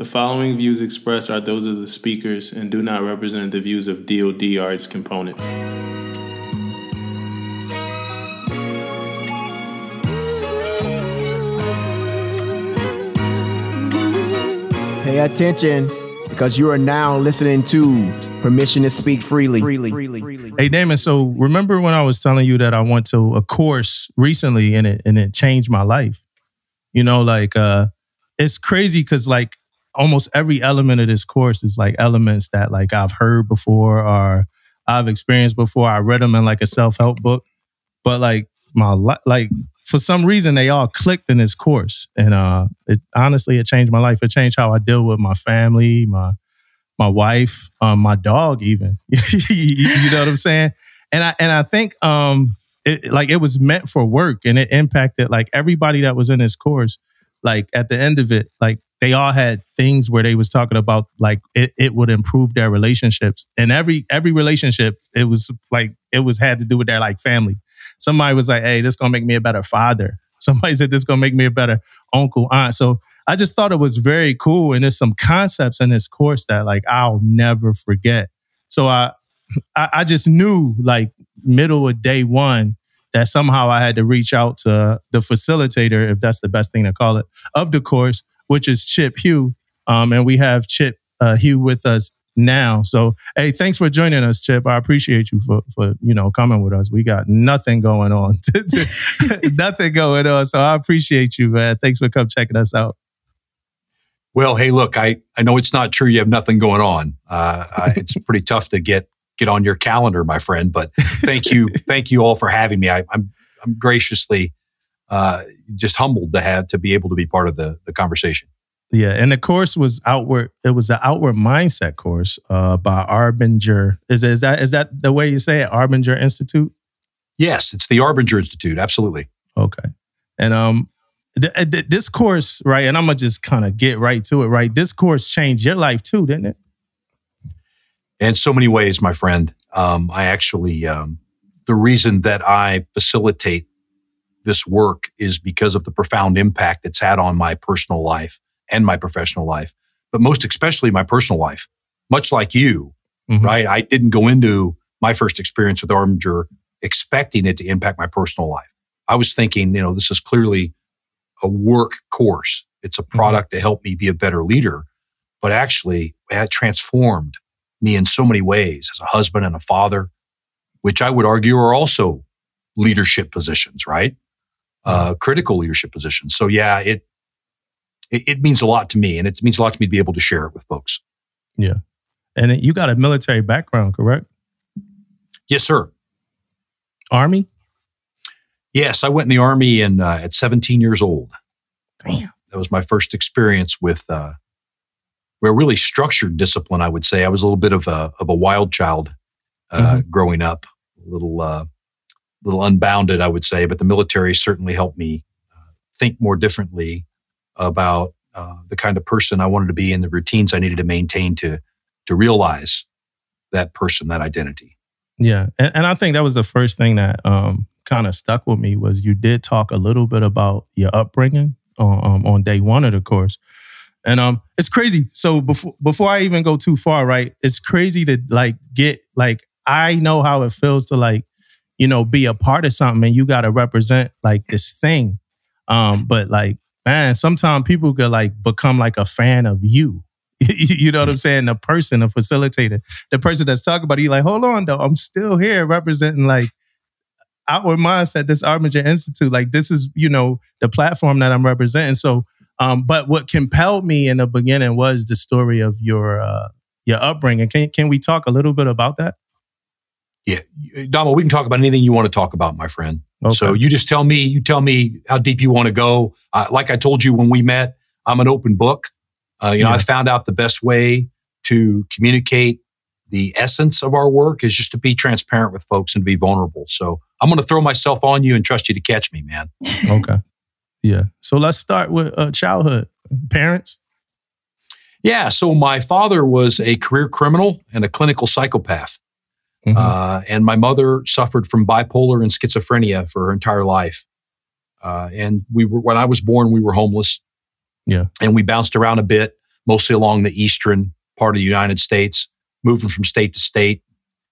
The following views expressed are those of the speakers and do not represent the views of DoD or its components. Pay attention because you are now listening to Permission to Speak Freely. Hey Damon, so remember when I was telling you that I went to a course recently and it and it changed my life? You know, like uh it's crazy because like almost every element of this course is like elements that like I've heard before or I've experienced before. I read them in like a self-help book. But like my li- like for some reason they all clicked in this course. And uh it honestly it changed my life. It changed how I deal with my family, my my wife, um, my dog, even. you know what I'm saying? And I and I think um, it, like it was meant for work, and it impacted like everybody that was in this course. Like at the end of it, like they all had things where they was talking about like it, it would improve their relationships, and every every relationship it was like it was had to do with their like family. Somebody was like, "Hey, this gonna make me a better father." Somebody said, "This gonna make me a better uncle, aunt." So I just thought it was very cool. And there's some concepts in this course that like I'll never forget. So I I, I just knew like middle of day one that somehow I had to reach out to the facilitator, if that's the best thing to call it, of the course, which is Chip Huth. Um, and we have Chip uh, Huth with us now. So, hey, thanks for joining us, Chip. I appreciate you for for you know coming with us. We got nothing going on, nothing going on. So I appreciate you, man. Thanks for coming checking us out. Well, hey, look, I, I know it's not true. You have nothing going on. Uh, it's pretty tough to get get on your calendar, my friend. But thank you, thank you all for having me. I, am I'm, I'm graciously uh, just humbled to have to be able to be part of the the conversation. Yeah, and the course was outward. It was the outward mindset course uh, by Arbinger. Is is that is that the way you say it? Arbinger Institute. Yes, it's the Arbinger Institute. Absolutely. Okay, and um, uh, this course, right? And I'm gonna just kind of get right to it, right? This course changed your life too, didn't it? In so many ways, my friend. Um, I actually, um, the reason that I facilitate this work is because of the profound impact it's had on my personal life and my professional life, but most especially my personal life. Much like you, mm-hmm. right? I didn't go into my first experience with Arbinger expecting it to impact my personal life. I was thinking, you know, this is clearly a work course. It's a mm-hmm. product mm-hmm. to help me be a better leader, but actually it transformed me in so many ways as a husband and a father, which I would argue are also leadership positions, right? Uh, critical leadership positions. So yeah, it, it, it means a lot to me, and it means a lot to me to be able to share it with folks. Yeah, and you got a military background, correct? Yes, sir. Army. Yes, I went in the army and uh, at 17 years old. Damn. That was my first experience with uh, a really structured discipline. I would say I was a little bit of a of a wild child uh, mm-hmm. growing up, a little uh, little unbounded, I would say. But the military certainly helped me uh, think more differently about uh, the kind of person I wanted to be and the routines I needed to maintain to to realize that person, that identity. Yeah, and, and I think that was the first thing that um, kind of stuck with me was you did talk a little bit about your upbringing um, on day one of the course. And um, it's crazy. So before before I even go too far, right? It's crazy to like get like I know how it feels to like, you know, be a part of something and you gotta represent like this thing. Um, but like, man, sometimes people could like become like a fan of you. you know what I'm saying? The person, the facilitator, the person that's talking about you like, hold on though, I'm still here representing like outward mindset, this Arbinger Institute, like this is, you know, the platform that I'm representing. So, um, but what compelled me in the beginning was the story of your uh, your upbringing. Can can we talk a little bit about that? Yeah, Donald, we can talk about anything you want to talk about, my friend. Okay. So you just tell me, you tell me how deep you want to go. Uh, like I told you when we met, I'm an open book. Uh, you know, yeah. I found out the best way to communicate the essence of our work is just to be transparent with folks and to be vulnerable. So I'm going to throw myself on you and trust you to catch me, man. okay. Yeah. So let's start with uh, childhood. Parents? Yeah. So my father was a career criminal and a clinical psychopath. Mm-hmm. Uh, and my mother suffered from bipolar and schizophrenia for her entire life. Uh, and we were, when I was born, we were homeless. Yeah. And we bounced around a bit. mostly along the eastern part of the United States, moving from state to state.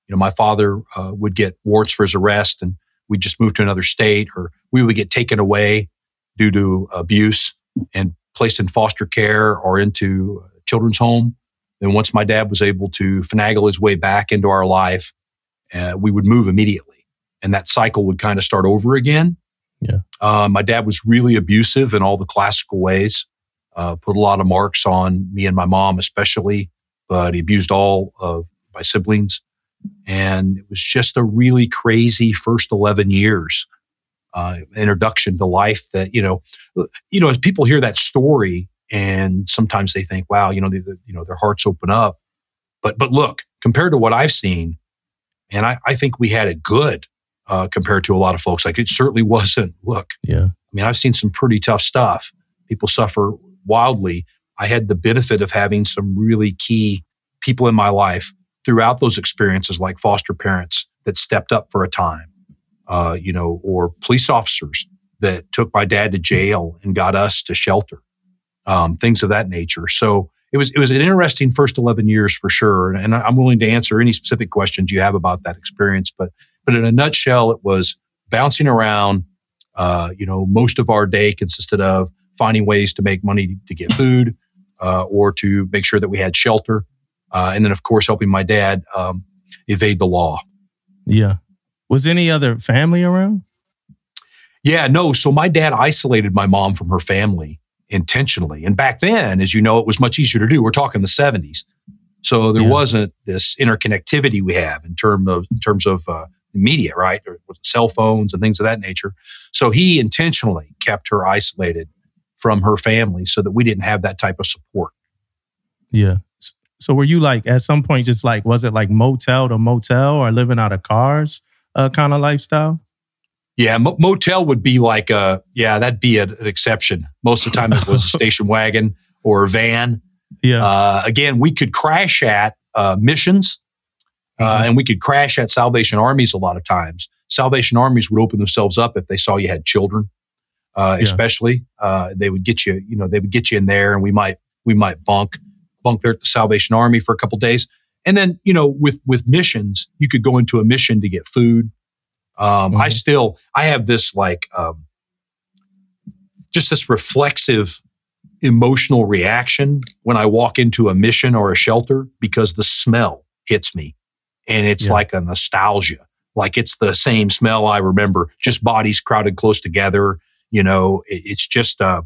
You know, my father uh, would get warrants for his arrest and we'd just move to another state or we would get taken away due to abuse and placed in foster care or into children's home. Then once my dad was able to finagle his way back into our life, uh, we would move immediately and that cycle would kind of start over again. Yeah. Uh, my dad was really abusive in all the classical ways, uh, put a lot of marks on me and my mom, especially, but he abused all of my siblings. And it was just a really crazy first 11 years, uh, introduction to life that, you know, you know, as people hear that story and sometimes they think, wow, you know, they, you know, their hearts open up. But, but look, compared to what I've seen, and I, I think we had it good uh, compared to a lot of folks. Like it certainly wasn't. Look, Yeah. I mean, I've seen some pretty tough stuff. People suffer wildly. I had the benefit of having some really key people in my life throughout those experiences, like foster parents that stepped up for a time, uh, you know, or police officers that took my dad to jail and got us to shelter, um, things of that nature. So it was it was an interesting first eleven years for sure, and I'm willing to answer any specific questions you have about that experience. But but in a nutshell, it was bouncing around. Uh, you know, most of our day consisted of finding ways to make money to get food uh, or to make sure that we had shelter. Uh, and then, of course, helping my dad um, evade the law. Yeah. Was any other family around? Yeah, no. So my dad isolated my mom from her family intentionally. And back then, as you know, it was much easier to do. We're talking the 70s. So there Yeah. wasn't this interconnectivity we have in, term of, in terms of uh, media, right? Or with cell phones and things of that nature. So he intentionally kept her isolated from her family so that we didn't have that type of support. Yeah. So were you like at some point just like was it like motel to motel or living out of cars uh, kind of lifestyle? Yeah, mo- motel would be like a yeah, that'd be an exception. Most of the time, it was a station wagon or a van. Yeah. Uh, again, we could crash at uh, missions, uh, and we could crash at Salvation Armies a lot of times. Salvation Armies would open themselves up if they saw you had children, uh, Yeah. especially. Uh, they would get you, you know, they would get you in there, and we might we might bunk bunk there at the Salvation Army for a couple days, and then you know with with missions, you could go into a mission to get food. Um, I Mhm. still I have this like um, just this reflexive emotional reaction when I walk into a mission or a shelter because the smell hits me and it's Yeah. like a nostalgia. Like it's the same smell I remember, just bodies crowded close together. You know, it- it's just, uh,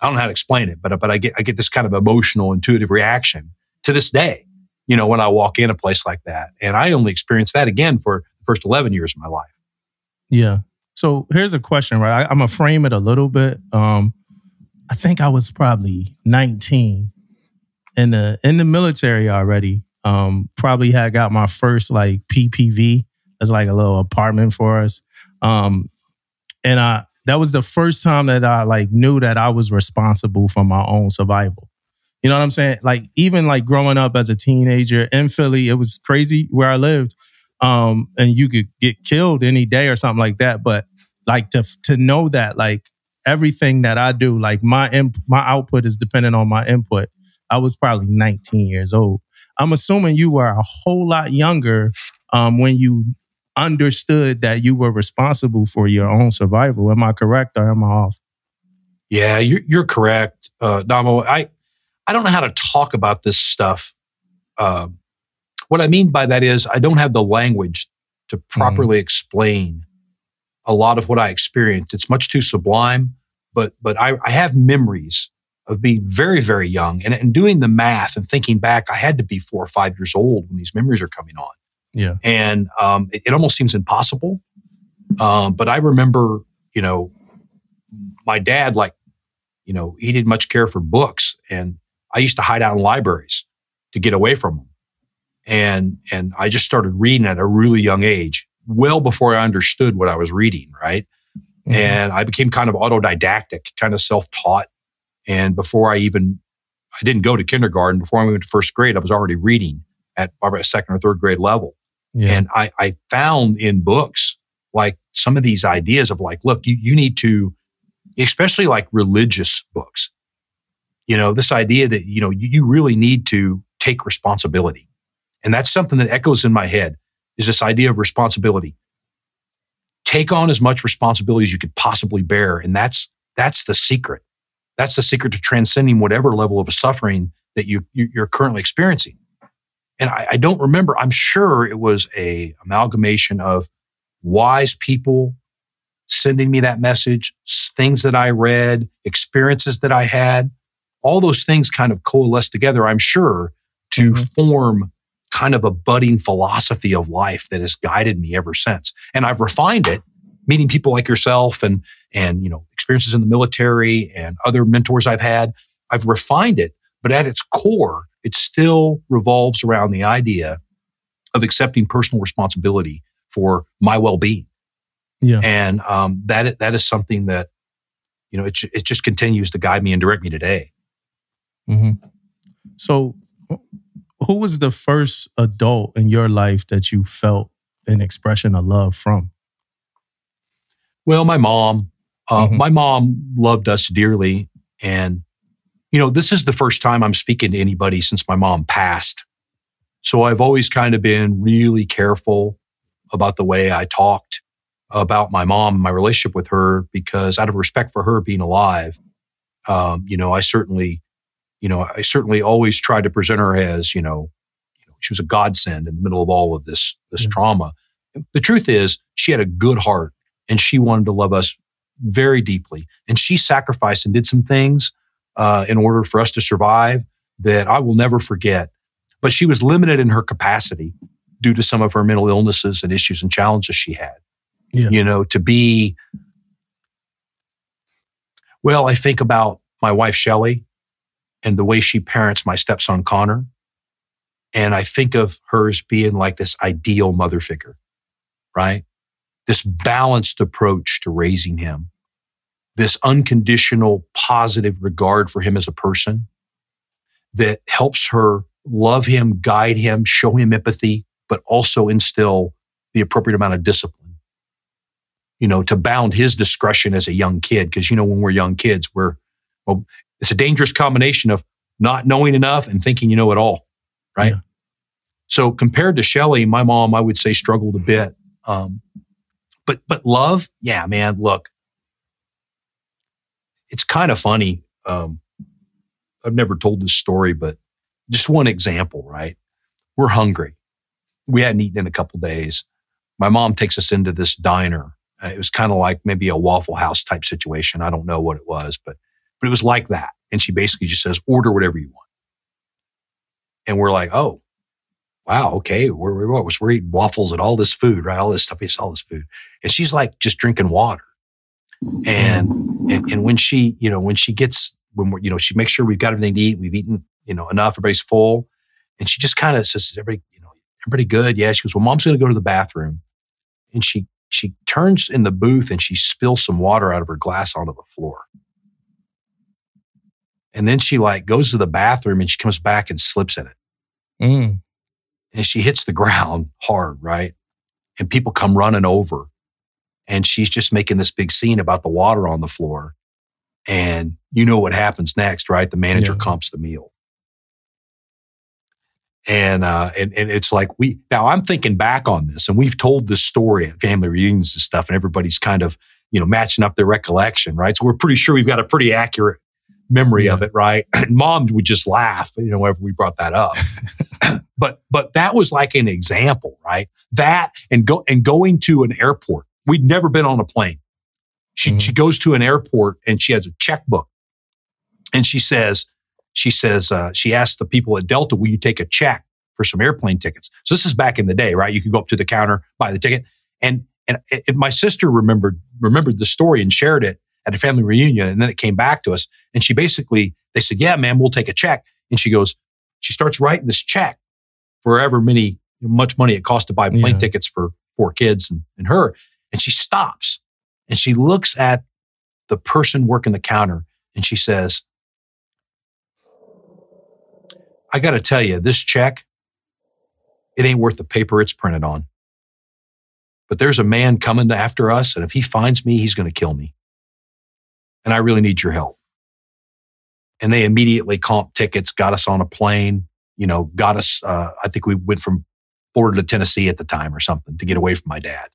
I don't know how to explain it, but, but I get, I get this kind of emotional, intuitive reaction to this day, you know, when I walk in a place like that. And I only experienced that again for the first 11 years of my life. Yeah. So here's a question, right? I, I'm gonna frame it a little bit. Um, I think I was probably 19 in the in the military already. Um, probably had got my first like PPV. That's like a little apartment for us. Um, and I that was the first time that I like knew that I was responsible for my own survival. You know what I'm saying? Like even like growing up as a teenager in Philly, it was crazy where I lived um, and you could get killed any day or something like that. But like to to know that like everything that I do, like my imp- my output is dependent on my input. I was probably 19 years old. I'm assuming you were a whole lot younger um, when you understood that you were responsible for your own survival. Am I correct or am I off? Yeah, you're, you're correct, uh, Damo. I, I don't know how to talk about this stuff. Um, what I mean by that is I don't have the language to properly explain a lot of what I experienced. It's much too sublime, but but I, I have memories of being very very young and, and doing the math and thinking back. I had to be four or five years old when these memories are coming on Yeah. and um, it, it almost seems impossible. Um, but I remember, you know, my dad, like, you know, he didn't much care for books, and I used to hide out in libraries to get away from them. and and I just started reading at a really young age, well before I understood what I was reading, right? Mhm. And I became kind of autodidactic, kind of self-taught, and before I even, I didn't go to kindergarten. Before I went to first grade, I was already reading at probably a second or third grade level. yeah. And I, I found in books like some of these ideas of like, look, you, you need to, especially like religious books, You know, this idea that, you know, you, you really need to take responsibility. And that's something that echoes in my head is this idea of responsibility. Take on as much responsibility as you could possibly bear. And that's, that's the secret. That's the secret to transcending whatever level of suffering that you, you are currently experiencing. And I, I don't remember. I'm sure it was a amalgamation of wise people sending me that message, things that I read, experiences that I had, all those things kind of coalesce together, I'm sure, to mm-hmm. form kind of a budding philosophy of life that has guided me ever since. And I've refined it, meeting people like yourself and, and, you know, experiences in the military and other mentors I've had. I've refined it, but at its core, it still revolves around the idea of accepting personal responsibility for my well-being. Yeah. And um, that that is something that you know it it just continues to guide me and direct me today. Mm-hmm. So, who was the first adult in your life that you felt an expression of love from? Well, my mom. Uh, mm-hmm. My mom loved us dearly, and you know this is the first time I'm speaking to anybody since my mom passed. So I've always kind of been really careful about the way I talked about my mom, and my relationship with her, because out of respect for her being alive, um, you know, I certainly, you know, I certainly always tried to present her as, you know, you know she was a godsend in the middle of all of this this yes. trauma. The truth is, she had a good heart and she wanted to love us very deeply, and she sacrificed and did some things uh, in order for us to survive that I will never forget. But she was limited in her capacity due to some of her mental illnesses and issues and challenges she had. Yeah. You know, to be, well, I think about my wife, Shelly, and the way she parents my stepson, Connor. And I think of her as being like this ideal mother figure, right? This balanced approach to raising him, this unconditional positive regard for him as a person that helps her love him, guide him, show him empathy, but also instill the appropriate amount of discipline, you know, to bound his discretion as a young kid. Cause, you know, when we're young kids, we're, well, it's a dangerous combination of not knowing enough and thinking you know it all. Right. Yeah. So compared to Shelly, my mom, I would say struggled a bit. Um, but, but love, yeah, man, look, it's kind of funny. Um, I've never told this story, but just one example, right? We're hungry we hadn't eaten in a couple days. My mom takes us into this diner. Uh, it was kind of like maybe a Waffle House type situation. I don't know what it was, but but it was like that. And she basically just says, "Order whatever you want." And we're like, "Oh, wow, okay." We're we're, we're eating waffles and all this food, right? All this stuff, it's all this food. And she's like just drinking water. And and and when she, you know, when she gets when we're, you know, she makes sure we've got everything to eat, we've eaten, you know, enough, everybody's full, and she just kind of says, "Everybody, you know, everybody good. Yeah. She goes, well, mom's going to go to the bathroom. And she, she turns in the booth and she spills some water out of her glass onto the floor. And then she like goes to the bathroom and she comes back and slips in it. Mm. And she hits the ground hard, right? And people come running over. And she's just making this big scene about the water on the floor. And you know what happens next, right? The manager yeah. comps the meal and uh, and and it's like we now I'm thinking back on this, and we've told this story at family reunions and stuff, and everybody's kind of you know matching up their recollection, right? So we're pretty sure we've got a pretty accurate memory yeah. of it, right? And mom would just laugh, you know, whenever we brought that up. but but that was like an example, right? That and go and going to an airport. We'd never been on a plane. She mm-hmm. she goes to an airport and she has a checkbook, and she says she says, uh, she asked the people at Delta, will you take a check for some airplane tickets? So this is back in the day, right? You could go up to the counter, buy the ticket. And, and, and my sister remembered, remembered the story and shared it at a family reunion. And then it came back to us. And she basically, they said, yeah, man, we'll take a check. And she goes, she starts writing this check for ever many, much money it cost to buy plane yeah. tickets for four kids and, and her. And she stops and she looks at the person working the counter and she says, I got to tell you, this check, it ain't worth the paper it's printed on. But there's a man coming after us, and if he finds me, he's going to kill me. And I really need your help. and they immediately comped tickets, got us on a plane, you know, got us, uh, I think we went from Florida to Tennessee at the time or something to get away from my dad.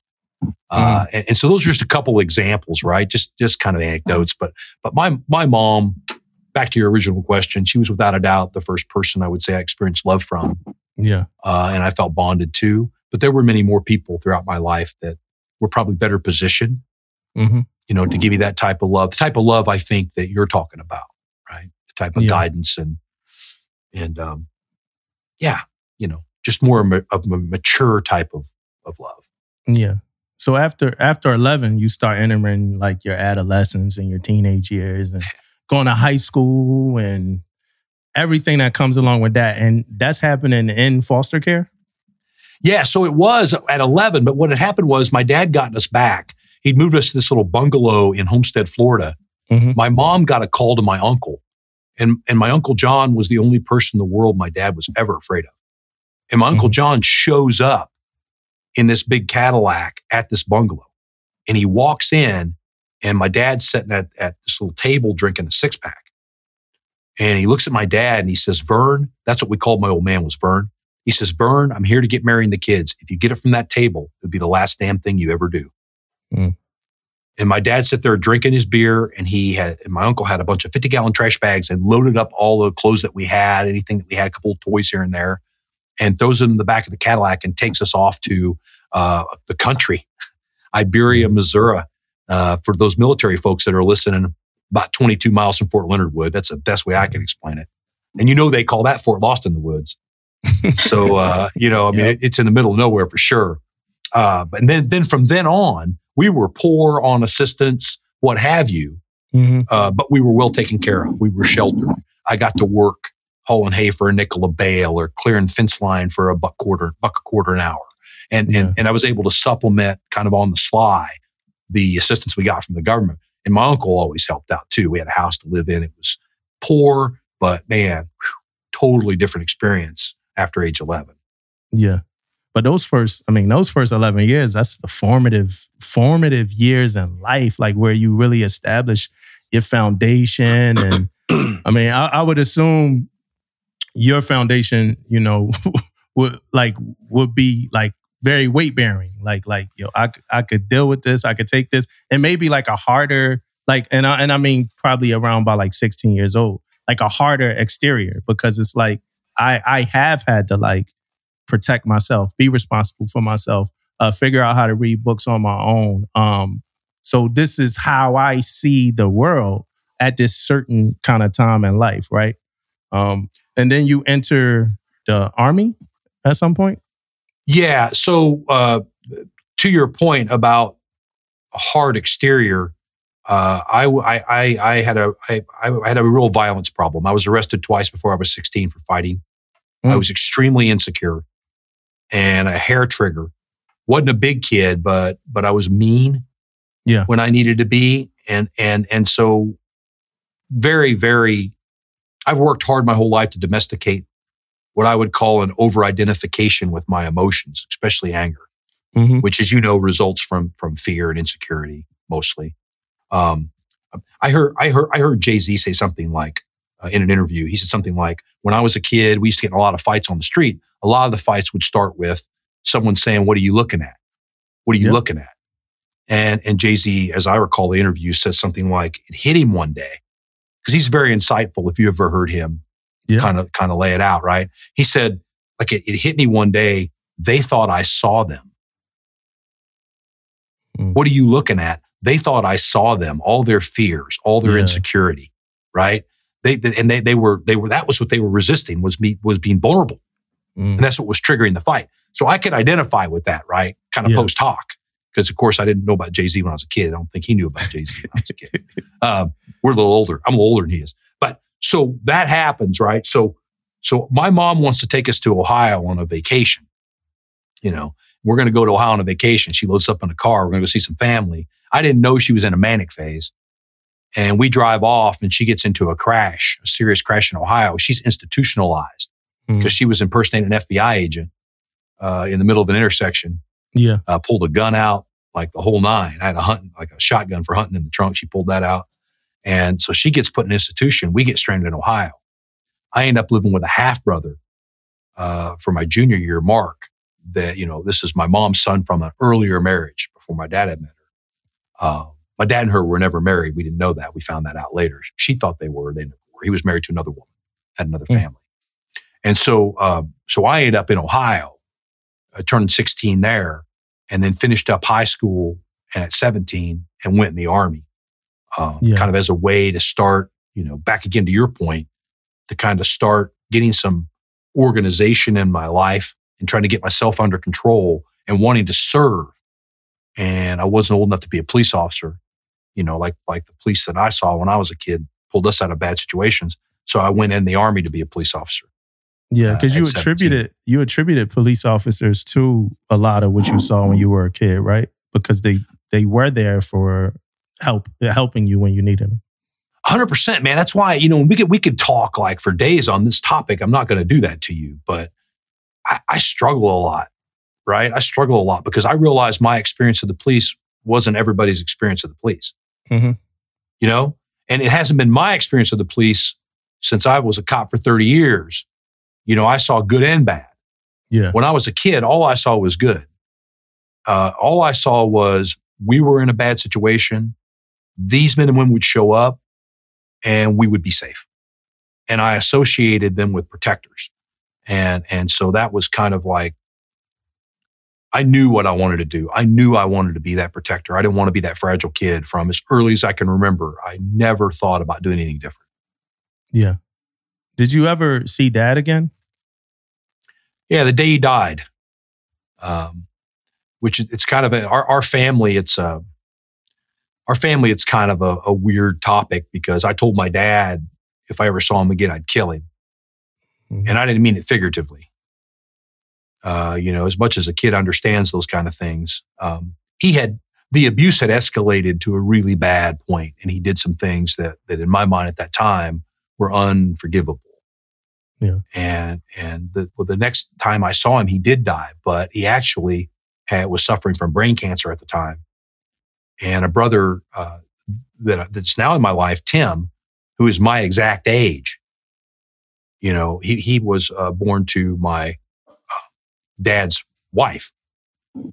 Uh, and, and so those are just a couple examples, right? Just, just kind of anecdotes. But, but my, my mom, back to your original question, she was without a doubt the first person I would say I experienced love from. Yeah. Uh, and I felt bonded to. But there were many more people throughout my life that were probably better positioned, hmm you know, to give you that type of love, the type of love I think that you're talking about, right? The type of Yeah. guidance and, and, um, yeah, you know, just more of a mature type of, of love. Yeah. So after after eleven, you start entering like your adolescence and your teenage years, and going to high school and everything that comes along with that. And that's happening in foster care. Yeah, so it was at 11, but what had happened was my dad gotten us back. He'd moved us to this little bungalow in Homestead, Florida. Mhm. My mom got a call to my uncle, and, and my uncle John was the only person in the world my dad was ever afraid of. And my uncle John shows up in this big Cadillac at this bungalow, and he walks in, and my dad's sitting at, at this little table drinking a six pack. And he looks at my dad and he says, Vern, that's what we called my old man was Vern. He says, Vern, I'm here to get married and the kids. If you get it from that table, it'll be the last damn thing you ever do. Mm. And my dad sat there drinking his beer, and he had, and my uncle had a bunch of 50 gallon trash bags and loaded up all the clothes that we had, anything that we had, a couple of toys here and there, and throws them in the back of the Cadillac and takes us off to uh, the country, Iberia, Missouri. Uh, for those military folks that are listening, about 22 miles from Fort Leonard Wood. That's the best way I can explain it. And you know, they call that Fort Lost in the Woods. so, uh, you know, I mean, it- it's in the middle of nowhere for sure. Uh, and then, then from then on, we were poor on assistance, what have you. Mhm. Uh, but we were well taken care of. We were sheltered. I got to work hauling hay for a nickel a bale or clearing fence line for a buck quarter, buck a quarter an hour. And, Yeah. and, and I was able to supplement kind of on the sly the assistance we got from the government. And my uncle always helped out too. We had a house to live in. It was poor, but man, whew, totally different experience after age 11. Yeah. But those first, I mean, those first 11 years, that's the formative, formative years in life, like where you really establish your foundation. And I mean, I, I would assume your foundation, you know, would like, would be like very weight bearing. Like, like, yo, I, I could deal with this. I could take this. And maybe like a harder, like, and I, and I mean, probably around by like 16 years old, like a harder exterior because it's like, I, I have had to like, protect myself, be responsible for myself, uh, figure out how to read books on my own. Um, so this is how I see the world at this certain kind of time in life, right? Um, and then you enter the army at some point. Yeah. So, uh, to your point about a hard exterior, uh, I, I, I, I had a, I, I had a real violence problem. I was arrested twice before I was 16 for fighting. I Mm. was extremely insecure and a hair trigger. wasn't a big kid, but, but I was mean. Yeah. When I needed to be. And, and, and so very, very, I've worked hard my whole life to domesticate what I would call an over identification with my emotions, especially anger Mm-hmm. which, as you know, results from from fear and insecurity mostly. Um, I heard I heard I heard Jay Z say something like uh, in an interview. He said something like, "When I was a kid, we used to get in a lot of fights on the street. A lot of the fights would start with someone saying, "What are you looking at? What are you Yeah. looking at?" And and Jay Z, as I recall the interview, says something like, "It hit him one day." Because he's very insightful. If you ever heard him kind of kind of lay it out, right? He said, like it, it hit me one day. They thought I saw them. Mm. What are you looking at? They thought I saw them, all their fears, all their Yeah. insecurity, right? They, they and they they were they were that was what they were resisting was me was being vulnerable, Mm. and that's what was triggering the fight. So I could identify with that, right? Kind of Yeah. post hoc, because of course I didn't know about Jay Z when I was a kid. I don't think he knew about Jay Z when I was a kid. Um, we're a little older. I'm a little older than he is, but so that happens, right? So so my mom wants to take us to Ohio on a vacation. You know, we're going to go to Ohio on a vacation. She loads up in a car. We're going to go see some family. I didn't know she was in a manic phase. And we drive off and she gets into a crash, a serious crash in Ohio. She's institutionalized Mm. because she was impersonating an FBI agent uh, in the middle of an intersection, Yeah. uh, pulled a gun out, like the whole nine. I had a hunting, like a shotgun for hunting in the trunk. She pulled that out. And so she gets put in institution. We get stranded in Ohio. I end up living with a half brother uh, for my junior year, Mark. That you know, this is my mom's son from an earlier marriage before my dad had met her. Uh, my dad and her were never married. We didn't know that. We found that out later. She thought they were. They never were. He was married to another woman, had another Hmm. family, and so um, so I ended up in Ohio. I turned 16 there, and then finished up high school and at 17 and went in the army, um, Yeah. kind of as a way to start. You know, back again to your point, to kind of start getting some organization in my life and trying to get myself under control and wanting to serve. And I wasn't old enough to be a police officer, you know, like like the police that I saw when I was a kid pulled us out of bad situations. So I went in the army to be a police officer. Yeah, uh, because you at 17. attributed you attributed police officers to a lot of what you saw when you were a kid, right? Because they they were there for help helping you when you needed them. Hundred percent, man. That's why you know we could we could talk like for days on this topic. I'm not going to do that to you, but I, I struggle a lot, right? I struggle a lot because I realize my experience of the police wasn't everybody's experience of the police. Mhm. You know, and it hasn't been my experience of the police since I was a cop for 30 years. You know, I saw good and bad. Yeah, When I was a kid, all I saw was good. Uh, all I saw was we were in a bad situation. These men and women would show up and we would be safe. And I associated them with protectors. And, and so that was kind of like, I knew what I wanted to do. I knew I wanted to be that protector. I didn't want to be that fragile kid from as early as I can remember. I never thought about doing anything different. yeah. Did you ever see dad again? Yeah, the day he died, um, which it's kind of a, our our family. It's uh, our family. It's kind of a, a weird topic because I told my dad if I ever saw him again, I'd kill him, Mhm. and I didn't mean it figuratively. Uh, you know, as much as a kid understands those kind of things, um, he had the abuse had escalated to a really bad point, and he did some things that that in my mind at that time were unforgivable. Yeah. And and the well, the next time I saw him, he did die, but he actually had, was suffering from brain cancer at the time. And a brother uh, that that's now in my life, Tim, who is my exact age. You know, he he was uh, born to my dad's wife.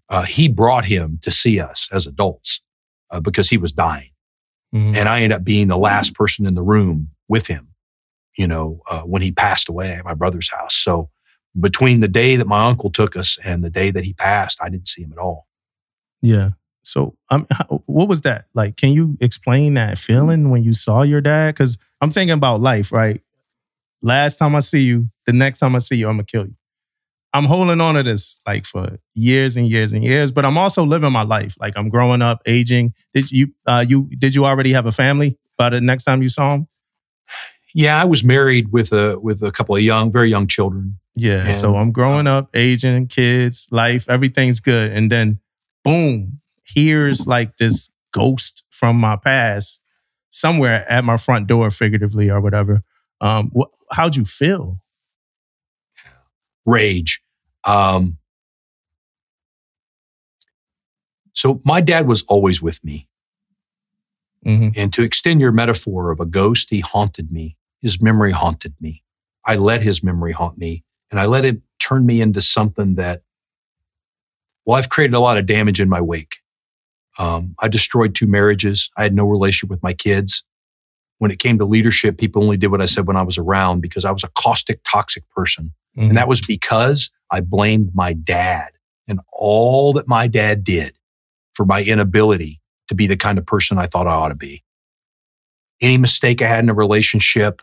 Uh, he brought him to see us as adults uh, because he was dying Mhm. and I ended up being the last person in the room with him, you know, uh, when he passed away at my brother's house. So between the day that my uncle took us and the day that he passed, I didn't see him at all. Yeah. So, um, what was that like? Can you explain that feeling when you saw your dad? Because I'm thinking about life, right? Last time I see you, the next time I see you, I'm gonna kill you. I'm holding on to this like for years and years and years, but I'm also living my life. Like I'm growing up, aging. Did you, uh, you, did you already have a family by the next time you saw him? Yeah, I was married with a with a couple of young, very young children. Yeah. so I'm growing up, aging, kids, life, everything's good. And then boom, here's like this ghost from my past somewhere at my front door, figuratively or whatever. Um, wh- how'd you feel? Rage. Um, so my dad was always with me. Mhm. And to extend your metaphor of a ghost, he haunted me. His memory haunted me. I let his memory haunt me and I let it turn me into something that, well, I've created a lot of damage in my wake. Um, I destroyed two marriages. I had no relationship with my kids. When it came to leadership, people only did what I said when I was around because I was a caustic, toxic person. And that was because I blamed my dad and all that my dad did for my inability to be the kind of person I thought I ought to be. Any mistake I had in a relationship,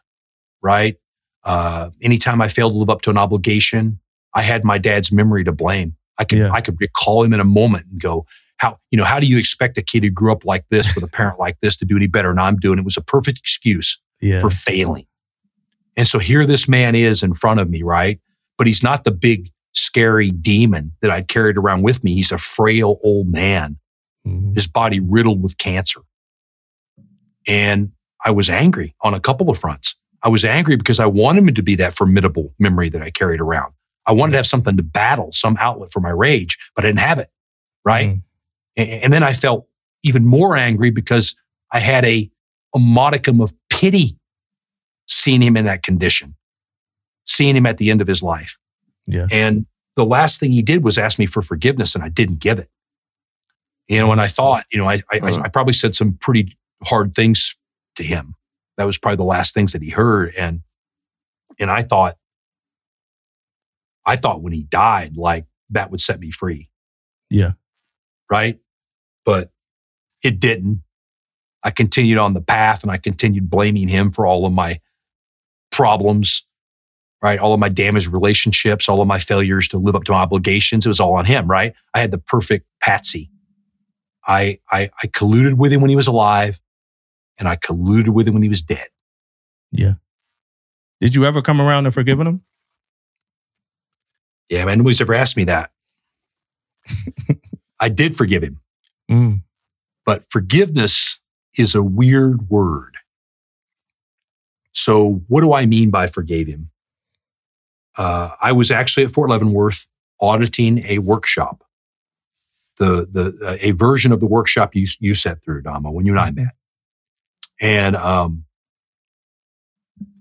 right? Uh, anytime I failed to live up to an obligation, I had my dad's memory to blame. I could, Yeah. I could recall him in a moment and go, how, you know, how do you expect a kid who grew up like this with a parent like this to do any better? And I'm doing it was a perfect excuse yeah. for failing. And so here this man is in front of me, right? But he's not the big, scary demon that I'd carried around with me. He's a frail old man, Mhm. his body riddled with cancer. And I was angry on a couple of fronts. I was angry because I wanted him to be that formidable memory that I carried around. I wanted to have something to battle, some outlet for my rage, but I didn't have it, right? Mhm. A- And then I felt even more angry because I had a a modicum of pity seeing him in that condition, seeing him at the end of his life. Yeah. And the last thing he did was ask me for forgiveness, and I didn't give it. You know, and I thought, you know, I, I, Uh-huh. I probably said some pretty hard things to him. That was probably the last things that he heard. And, and I thought, I thought when he died, like that would set me free. Yeah. Right. But it didn't. I continued on the path and I continued blaming him for all of my problems, right? All of my damaged relationships, all of my failures to live up to my obligations. It was all on him, right? I had the perfect patsy. I, I, I colluded with him when he was alive and I colluded with him when he was dead. Yeah. Did you ever come around to forgiving him? Yeah, man, nobody's ever asked me that. I did forgive him, Mm. but forgiveness is a weird word. So, what do I mean by forgave him? Uh, I was actually at Fort Leavenworth auditing a workshop, the the uh, a version of the workshop you you sat through, Dama, when you and I met. And um,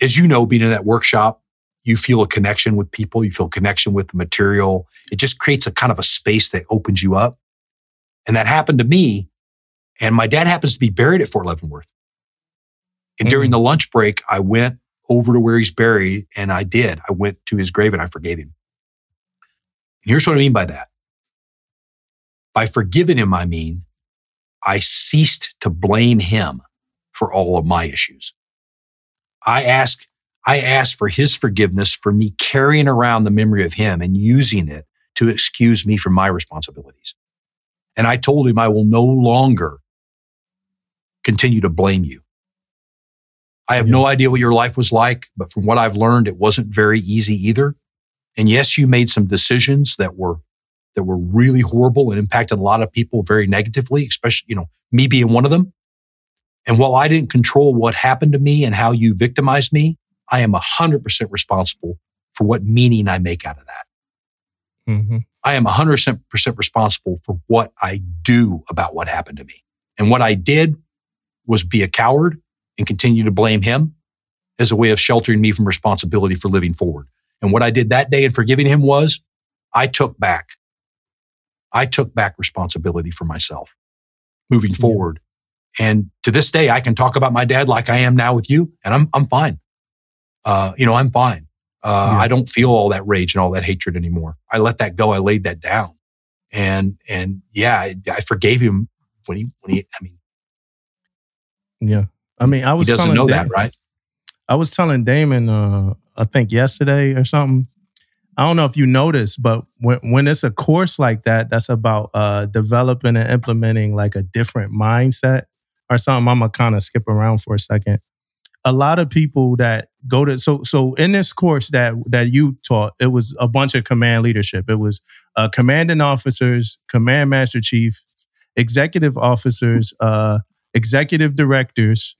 as you know, being in that workshop, you feel a connection with people, you feel connection with the material. It just creates a kind of a space that opens you up. And that happened to me. And my dad happens to be buried at Fort Leavenworth. And during the lunch break, I went over to where he's buried and I did. I went to his grave and I forgave him. And here's what I mean by that. By forgiving him, I mean, I ceased to blame him for all of my issues. I ask, I ask for his forgiveness for me carrying around the memory of him and using it to excuse me from my responsibilities. And I told him I will no longer continue to blame you. I have no idea what your life was like, but from what I've learned, it wasn't very easy either. And yes, you made some decisions that were that were really horrible and impacted a lot of people very negatively, especially, you know, me being one of them. And while I didn't control what happened to me and how you victimized me, I am 100% responsible for what meaning I make out of that. Mm-hmm. I am 100% responsible for what I do about what happened to me. And what I did was be a coward and continue to blame him as a way of sheltering me from responsibility for living forward. And what I did that day in forgiving him was I took back, I took back responsibility for myself moving forward. And to this day, I can talk about my dad like I am now with you, and I'm, I'm fine. Uh, you know, I'm fine. Uh, Yeah. I don't feel all that rage and all that hatred anymore. I let that go. I laid that down. And, and yeah, I, I forgave him when he, when he, I mean, Yeah. I mean, I he was doesn't telling know Damon, that, right? I was telling Damon, uh, I think yesterday or something. I don't know if you noticed, but when when it's a course like that, that's about uh, developing and implementing like a different mindset or something. I'm gonna kind of skip around for a second. A lot of people that go to so so in this course that that you taught, it was a bunch of command leadership. It was uh, commanding officers, command master chiefs, executive officers, uh, executive directors,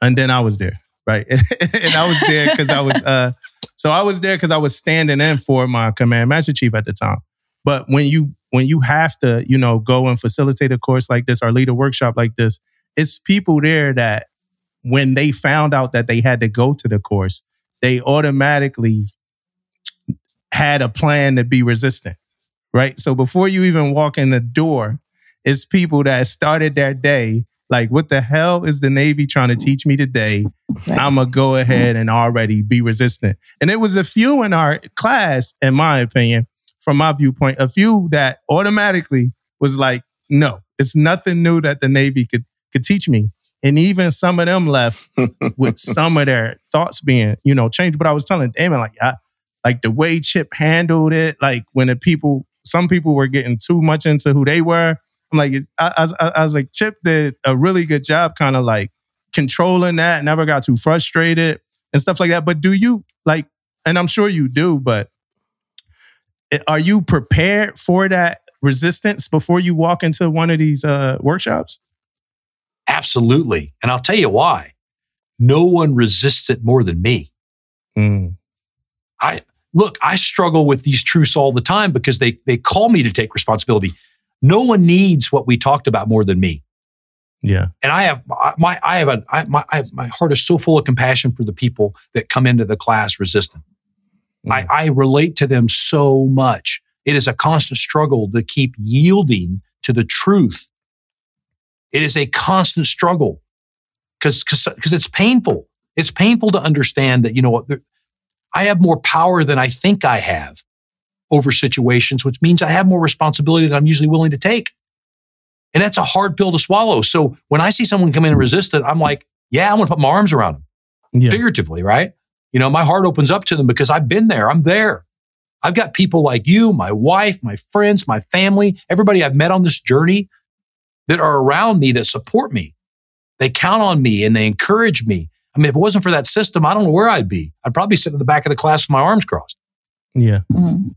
and then I was there, right? and I was there because I was uh so I was there because I was standing in for my command master chief at the time. But when you when you have to, you know, go and facilitate a course like this or lead a workshop like this, it's people there that when they found out that they had to go to the course, they automatically had a plan to be resistant. Right. So before you even walk in the door, it's people that started their day like, what the hell is the Navy trying to teach me today? I'm gonna go ahead and already be resistant. And it was a few in our class, in my opinion, from my viewpoint, a few that automatically was like, no, it's nothing new that the Navy could could teach me. And even some of them left with some of their thoughts being, you know, changed. But I was telling Damon, like, I, like the way Chip handled it, like when the people, some people were getting too much into who they were. I'm like, I, I, I- was like, Chip did a really good job, kind of like controlling that, never got too frustrated and stuff like that. But do you like, and I'm sure you do, but are you prepared for that resistance before you walk into one of these uh, workshops? Absolutely. And I'll tell you why. No one resists it more than me. Mm, I look, I struggle with these truths all the time because they they call me to take responsibility. No one needs what we talked about more than me. Yeah. And I have my I have a I, my I, my heart is so full of compassion for the people that come into the class resistant. Mm. I, I relate to them so much. It is a constant struggle to keep yielding to the truth. It is a constant struggle because because it's painful. It's painful to understand that you know what I have more power than I think I have over situations, which means I have more responsibility than I'm usually willing to take. And that's a hard pill to swallow. So when I see someone come in and resist it, I'm like, yeah, I'm going to put my arms around them Yeah. figuratively, right? You know, my heart opens up to them because I've been there. I'm there. I've got people like you, my wife, my friends, my family, everybody I've met on this journey that are around me that support me. They count on me and they encourage me. I mean, if it wasn't for that system, I don't know where I'd be. I'd probably sit in the back of the class with my arms crossed. Yeah. Mhm.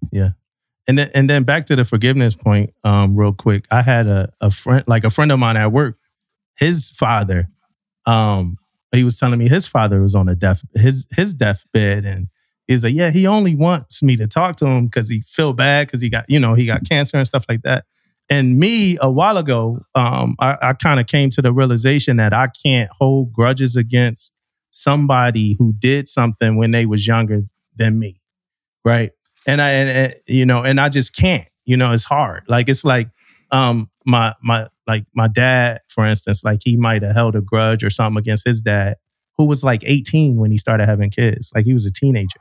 And then and then back to the forgiveness point, um, real quick. I had a, a friend, like a friend of mine at work, his father, um, he was telling me his father was on a death his his deathbed and he's like, Yeah, he only wants me to talk to him because he feel bad because he got, you know, he got cancer and stuff like that. And me, a while ago, um, I, I kind of came to the realization that I can't hold grudges against somebody who did something when they was younger than me. Right and I, and, and, you know, and I just can't. You know, it's hard. Like it's like um my my like my dad, for instance, like he might have held a grudge or something against his dad, who was like 18 when he started having kids. Like he was a teenager.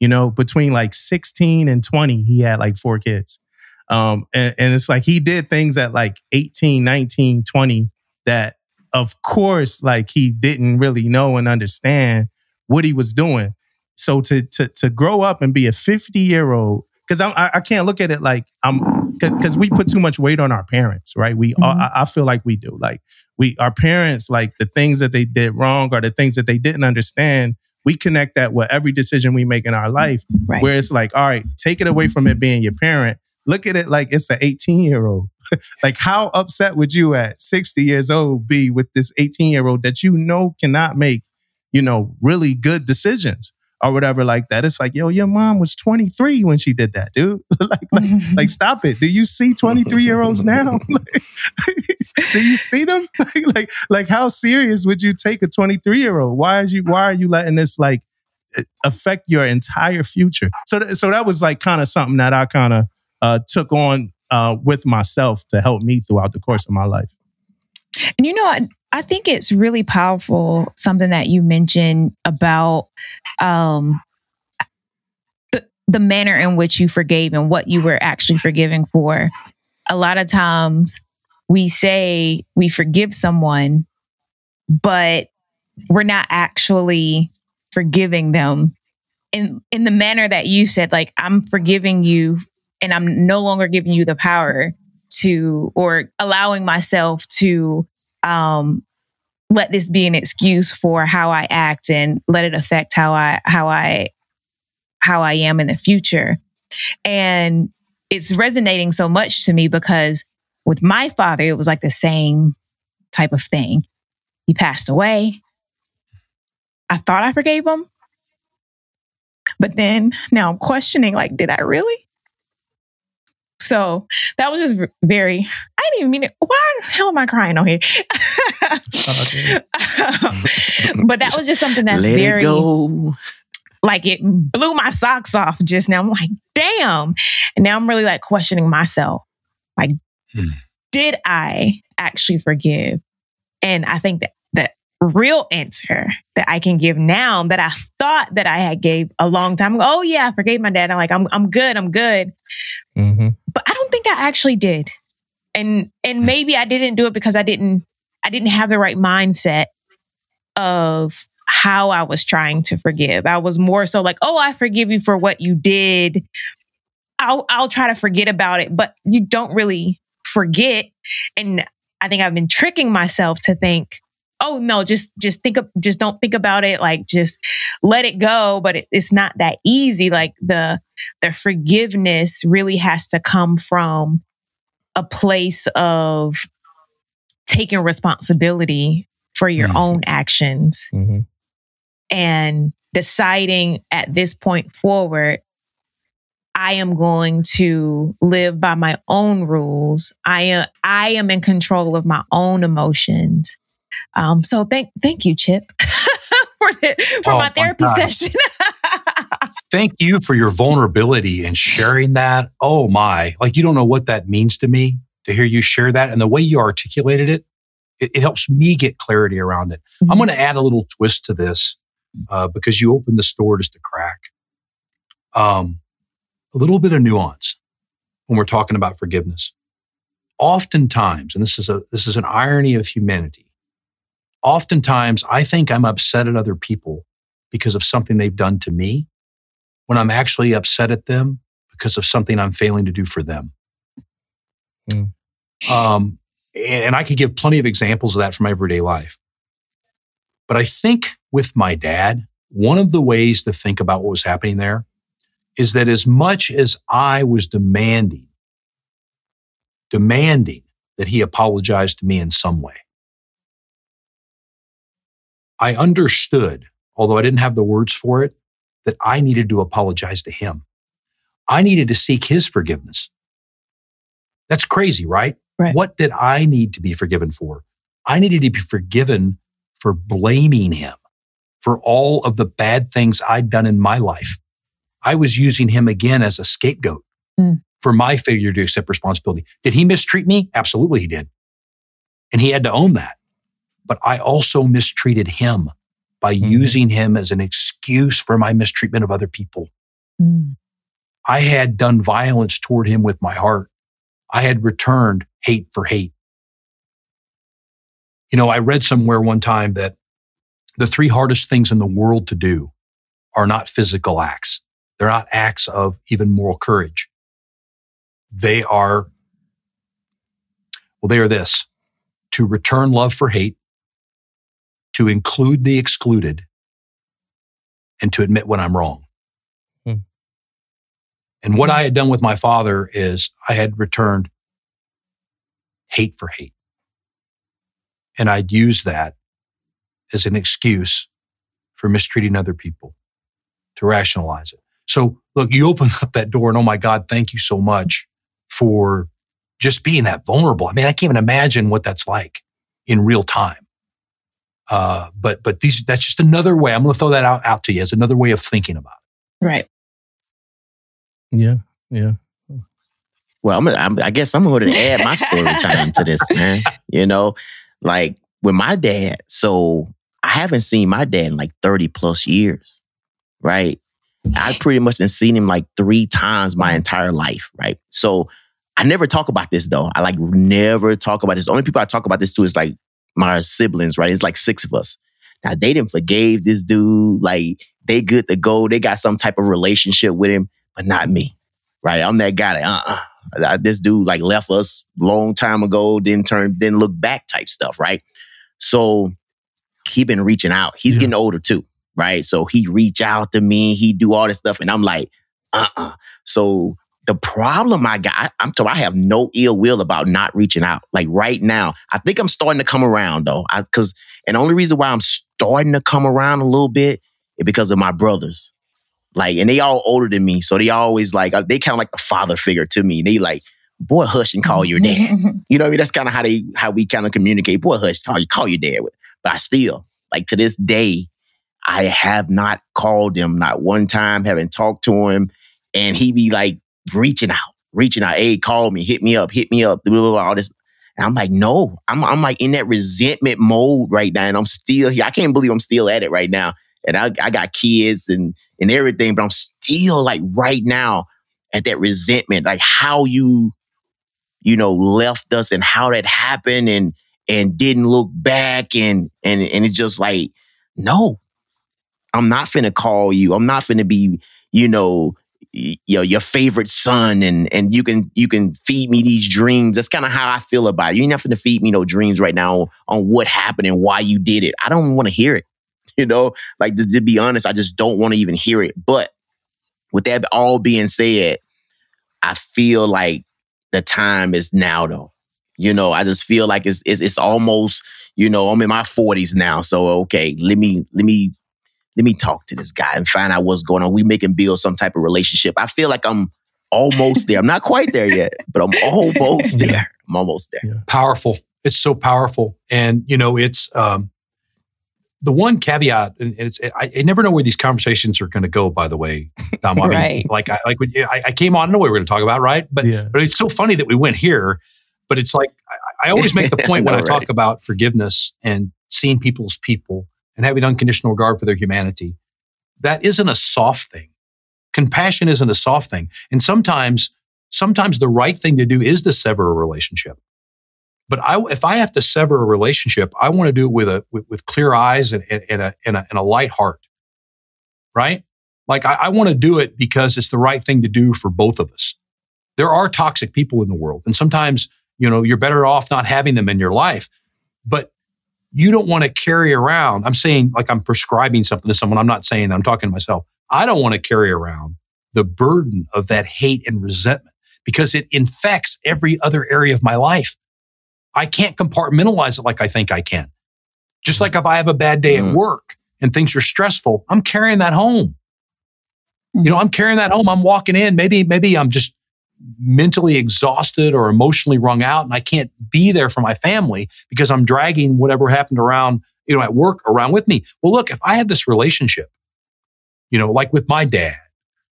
You know, between like 16 and 20, he had like four kids. Um, and, and it's like he did things at like 18, 19, 20 that of course, like he didn't really know and understand what he was doing so to to to grow up and be a 50 year old because I, I can't look at it like I'm because we put too much weight on our parents right? We Mhm. I, I feel like we do. Like we our parents like the things that they did wrong or the things that they didn't understand we connect that with every decision we make in our life Right. where it's like all right take it away from it being your parent. Look at it like it's an 18 year old like how upset would you at 60 years old be with this 18 year old that you know cannot make you know really good decisions or whatever like that. It's like, yo, your mom was 23 when she did that, dude. like, like, like, stop it. Do you see 23 year olds now? Like, do you see them? Like, like, like, how serious would you take a 23 year old? Why is you? Why are you letting this like affect your entire future? So, th- so that was like kind of something that I kind of uh, took on uh, with myself to help me throughout the course of my life. And you know, I, I think it's really powerful something that you mentioned about um, the the manner in which you forgave and what you were actually forgiving for. A lot of times we say we forgive someone, but we're not actually forgiving them in in the manner that you said like I'm forgiving you and I'm no longer giving you the power to or allowing myself to um let this be an excuse for how I act and let it affect how I how I how I am in the future. And it's resonating so much to me because with my father it was like the same type of thing. He passed away. I thought I forgave him. But then now I'm questioning like did I really? So that was just very, I didn't even mean it. Why the hell am I crying on here? but that was just something that's Let very, it go. like, it blew my socks off just now. I'm like, damn. And now I'm really like questioning myself. Like, Hmm. did I actually forgive? And I think that the real answer that I can give now that I thought that I had gave a long time ago, oh yeah, I forgave my dad. I'm like, I'm, I'm good. I'm good Mm-hmm. But I don't think I actually did. And and maybe I didn't do it because I didn't I didn't have the right mindset of how I was trying to forgive. I was more so like, "Oh, I forgive you for what you did. I'll I'll try to forget about it." But you don't really forget. And I think I've been tricking myself to think, "Oh, no, just just think of just don't think about it. Like just let it go." But it, it's not that easy. Like the the forgiveness really has to come from a place of taking responsibility for your Mhm. own actions Mm-hmm. and deciding at this point forward I am going to live by my own rules. I am I am in control of my own emotions. Um, so thank thank you, Chip, for the, for Oh, my my therapy God. session. Thank you for your vulnerability and sharing that. Oh my, like you don't know what that means to me to hear you share that and the way you articulated it. It, it helps me get clarity around it. I'm Mhm. going to add a little twist to this uh, because you opened the door just a crack. Um, a little bit of nuance when we're talking about forgiveness. Oftentimes, and this is a this is an irony of humanity. Oftentimes, I think I'm upset at other people because of something they've done to me, when I'm actually upset at them because of something I'm failing to do for them. Hmm. Um, and, and I could give plenty of examples of that from everyday life. But I think with my dad, one of the ways to think about what was happening there is that as much as I was demanding, demanding that he apologize to me in some way, I understood, although I didn't have the words for it, that I needed to apologize to him. I needed to seek his forgiveness. That's crazy, right? Right. What did I need to be forgiven for? I needed to be forgiven for blaming him for all of the bad things I'd done in my life. I was using him again as a scapegoat Mm. for my failure to accept responsibility. Did he mistreat me? Absolutely, he did. And he had to own that. But I also mistreated him by Mhm. using him as an excuse for my mistreatment of other people. Mm. I had done violence toward him with my heart. I had returned hate for hate. You know, I read somewhere one time that the three hardest things in the world to do are not physical acts. They're not acts of even moral courage. They are, well, they are this to return love for hate, to include the excluded, and to admit when I'm wrong. Hmm. And what I had done with my father is I had returned hate for hate. And I'd used that as an excuse for mistreating other people to rationalize it. So look, you open up that door and oh my God, thank you so much for just being that vulnerable. I mean, I can't even imagine what that's like in real time. Uh, but, but these, that's just another way. I'm going to throw that out, out to you as another way of thinking about it. Right. Yeah, yeah. Well, I'm, I'm, I guess I'm going to add my story time to this, man. You know, like with my dad. So I haven't seen my dad in like 30 plus years, right? I pretty much have seen him like three times my entire life, right? So I never talk about this though. I like never talk about this. The only people I talk about this to is like my siblings, right? It's like six of us. Now they didn't forgave this dude. Like they good to go. They got some type of relationship with him, but not me, right? I'm that guy that uh-uh. Uh, this dude like left us long time ago, didn't turn, didn't look back type stuff, right? So he been reaching out. He's Yeah. getting older too, right? So he reach out to me, he do all this stuff, and I'm like, uh-uh. So the problem I got, I- I'm told I have no ill will about not reaching out. Like right now, I think I'm starting to come around though. I cause and the only reason why I'm starting to come around a little bit is because of my brothers. Like, and they all older than me. So they always like, uh, they kind of like the father figure to me. They like, boy, hush and call your dad. You know what I mean? That's kind of how they how we kind of communicate. Boy, hush, call call your dad. But I still, like to this day, I have not called him not one time, haven't talked to him. And he be like reaching out, reaching out, hey, call me, hit me up, hit me up, blah, blah, blah, all this. And I'm like, no, I'm I'm like in that resentment mode right now. And I'm still here. I can't believe I'm still at it right now. And I, I got kids and and everything, but I'm still like right now at that resentment, like how you you know, left us and how that happened and and didn't look back and and and it's just like, no, I'm not finna call you. I'm not finna be, you know, your your favorite son and and you can you can feed me these dreams. That's kind of how I feel about it. You're not finna feed me no dreams right now on, on what happened and why you did it. I don't want to hear it. You know, like to, to be honest, I just don't want to even hear it. But with that all being said, I feel like the time is now though. You know, I just feel like it's it's, it's almost, you know, I'm in my 40s now. So okay, let me let me let me talk to this guy and find out what's going on. We make making build some type of relationship. I feel like I'm almost there. I'm not quite there yet, but I'm almost Yeah. there. I'm almost there. powerful. It's so powerful, and you know, it's um, the one caveat. And it's, I, I never know where these conversations are going to go. By the way, Tom, I mean, Right. like, I, like I, I came on, I know what we are going to talk about, right? But yeah. but it's so funny that we went here. But it's like I, I always make the point when I know, talk about forgiveness and seeing people's people and having unconditional regard for their humanity. That isn't a soft thing. Compassion isn't a soft thing, and sometimes sometimes the right thing to do is to sever a relationship. But I, if I have to sever a relationship, I want to do it with a with, with clear eyes and, and, and a, and, a, and a light heart, right? Like I, I want to do it because it's the right thing to do for both of us. There are toxic people in the world, and sometimes you know you're better off not having them in your life. But you don't want to carry around. I'm saying like I'm prescribing something to someone. I'm not saying that. I'm talking to myself. I don't want to carry around the burden of that hate and resentment because it infects every other area of my life. I can't compartmentalize it like I think I can. Just like if I have a bad day at Mhm. work and things are stressful, I'm carrying that home. You know, I'm carrying that home. I'm walking in. Maybe, maybe I'm just mentally exhausted or emotionally wrung out and I can't be there for my family because I'm dragging whatever happened around, you know, at work around with me. Well, look, if I have this relationship, you know, like with my dad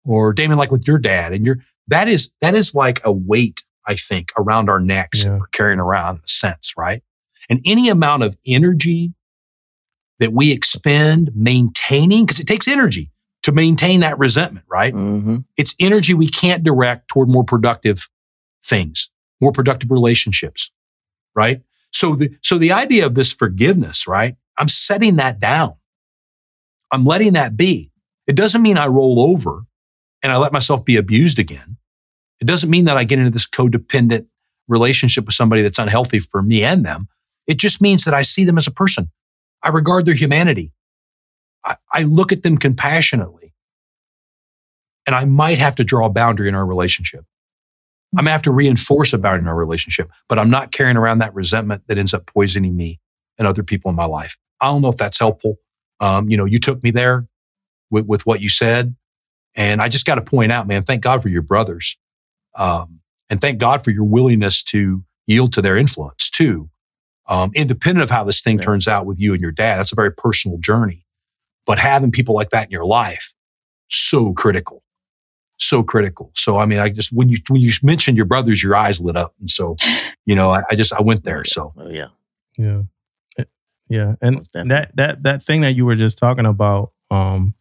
or Damon, like with your dad and your, that is, that is like a weight, I think, around our necks Yeah. we're carrying around in a sense, right? And any amount of energy that we expend maintaining, because it takes energy to maintain that resentment, right? hmm It's energy we can't direct toward more productive things, more productive relationships, right? So the, so the idea of this forgiveness, right? I'm setting that down. I'm letting that be. It doesn't mean I roll over and I let myself be abused again. It doesn't mean that I get into this codependent relationship with somebody that's unhealthy for me and them. It just means that I see them as a person. I regard their humanity. I, I look at them compassionately. And I might have to draw a boundary in our relationship. I'm gonna have to reinforce a boundary in our relationship, but I'm not carrying around that resentment that ends up poisoning me and other people in my life. I don't know if that's helpful. Um, you know, you took me there with, with what you said. And I just got to point out, man, thank God for your brothers. Um, and thank God for your willingness to yield to their influence too. Um, independent of how this thing Yeah. turns out with you and your dad, that's a very personal journey. But having people like that in your life, so critical, so critical. So, I mean, I just, when you, when you mentioned your brothers, your eyes lit up. And so, you know, I, I just, I went there. So Oh yeah. Yeah. Eh, Yeah. And that that that thing that you were just talking about, um,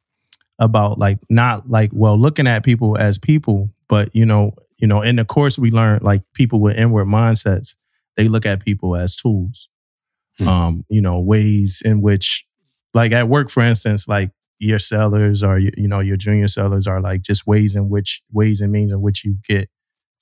about like not like well looking at people as people, but you know, you know, in the course we learned like people with inward mindsets, they look at people as tools. Hmm. Um, you know, ways in which like at work, for instance, like your sellers or you, you know, your junior sellers are like just ways in which ways and means in which you get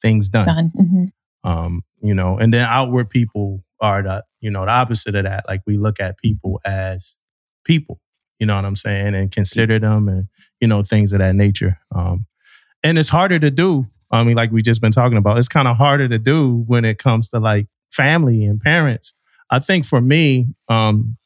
things done Done. Mhm. um you know and then outward people are the you know the opposite of that like we look at people as people you know what i'm saying and consider them and you know things of that nature um and it's harder to do i mean like we just been talking about it's kind of harder to do when it comes to like family and parents i think for me um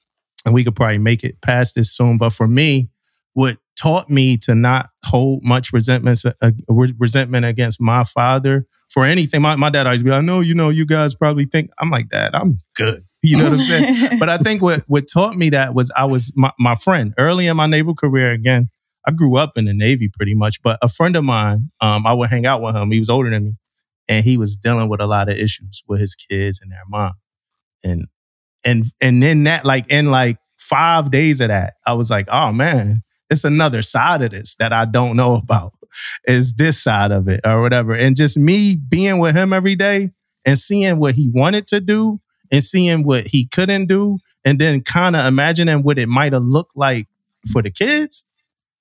and we could probably make it past this soon but for me what taught me to not hold much resentment uh, resentment against my father for anything. My, my dad always be like, no, you know, you guys probably think I'm like that. I'm good. You know what I'm saying? but I think what what taught me that was I was my, my friend early in my naval career. Again, I grew up in the Navy pretty much, but a friend of mine, um, I would hang out with him. He was older than me, and he was dealing with a lot of issues with his kids and their mom, and and and then that like in like five days of that, I was like, oh man, it's another side of this that I don't know about. Is this side of it or whatever? And just me being with him every day and seeing what he wanted to do and seeing what he couldn't do, and then kind of imagining what it might have looked like for the kids.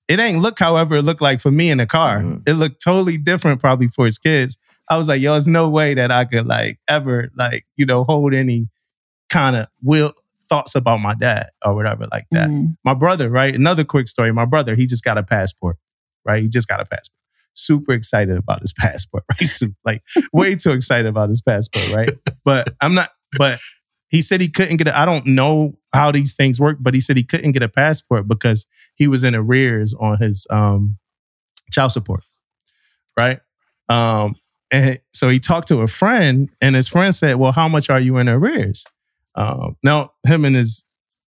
It ain't look however it looked like for me in the car. Mhm. It looked totally different probably for his kids. I was like, yo, there's no way that I could like ever like, you know, hold any kind of will thoughts about my dad or whatever like that. Mm. My brother, right? Another quick story. My brother, he just got a passport, right? He just got a passport. Super excited about his passport, right? Super, like way too excited about his passport, right? But I'm not, but he said he couldn't get it. I don't know how these things work, but he said he couldn't get a passport because he was in arrears on his um child support. Right? Um, and so he talked to a friend, and his friend said, "Well, how much are you in arrears?" Um, now, him and his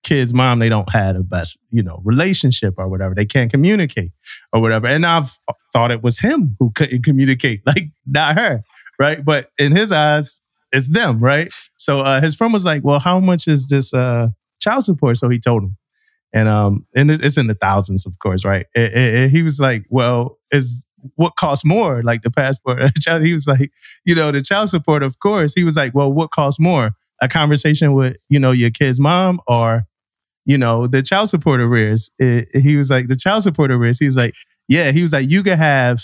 kid's mom, they don't have the best, you know, relationship or whatever. They can't communicate or whatever. And I've thought it was him who couldn't communicate, like not her, right? But in his eyes, it's them, right? So uh, his friend was like, "Well, how much is this uh, child support?" So he told him, and um, and it's in the thousands, of course, right? He was like, "Well, is what costs more, like the passport?" he was like, "You know, the child support, of course." He was like, "Well, what costs more, a conversation with you know your kid's mom or?" You know, the child support arrears. he was like, the child support arrears. He was like, yeah, he was like, you could have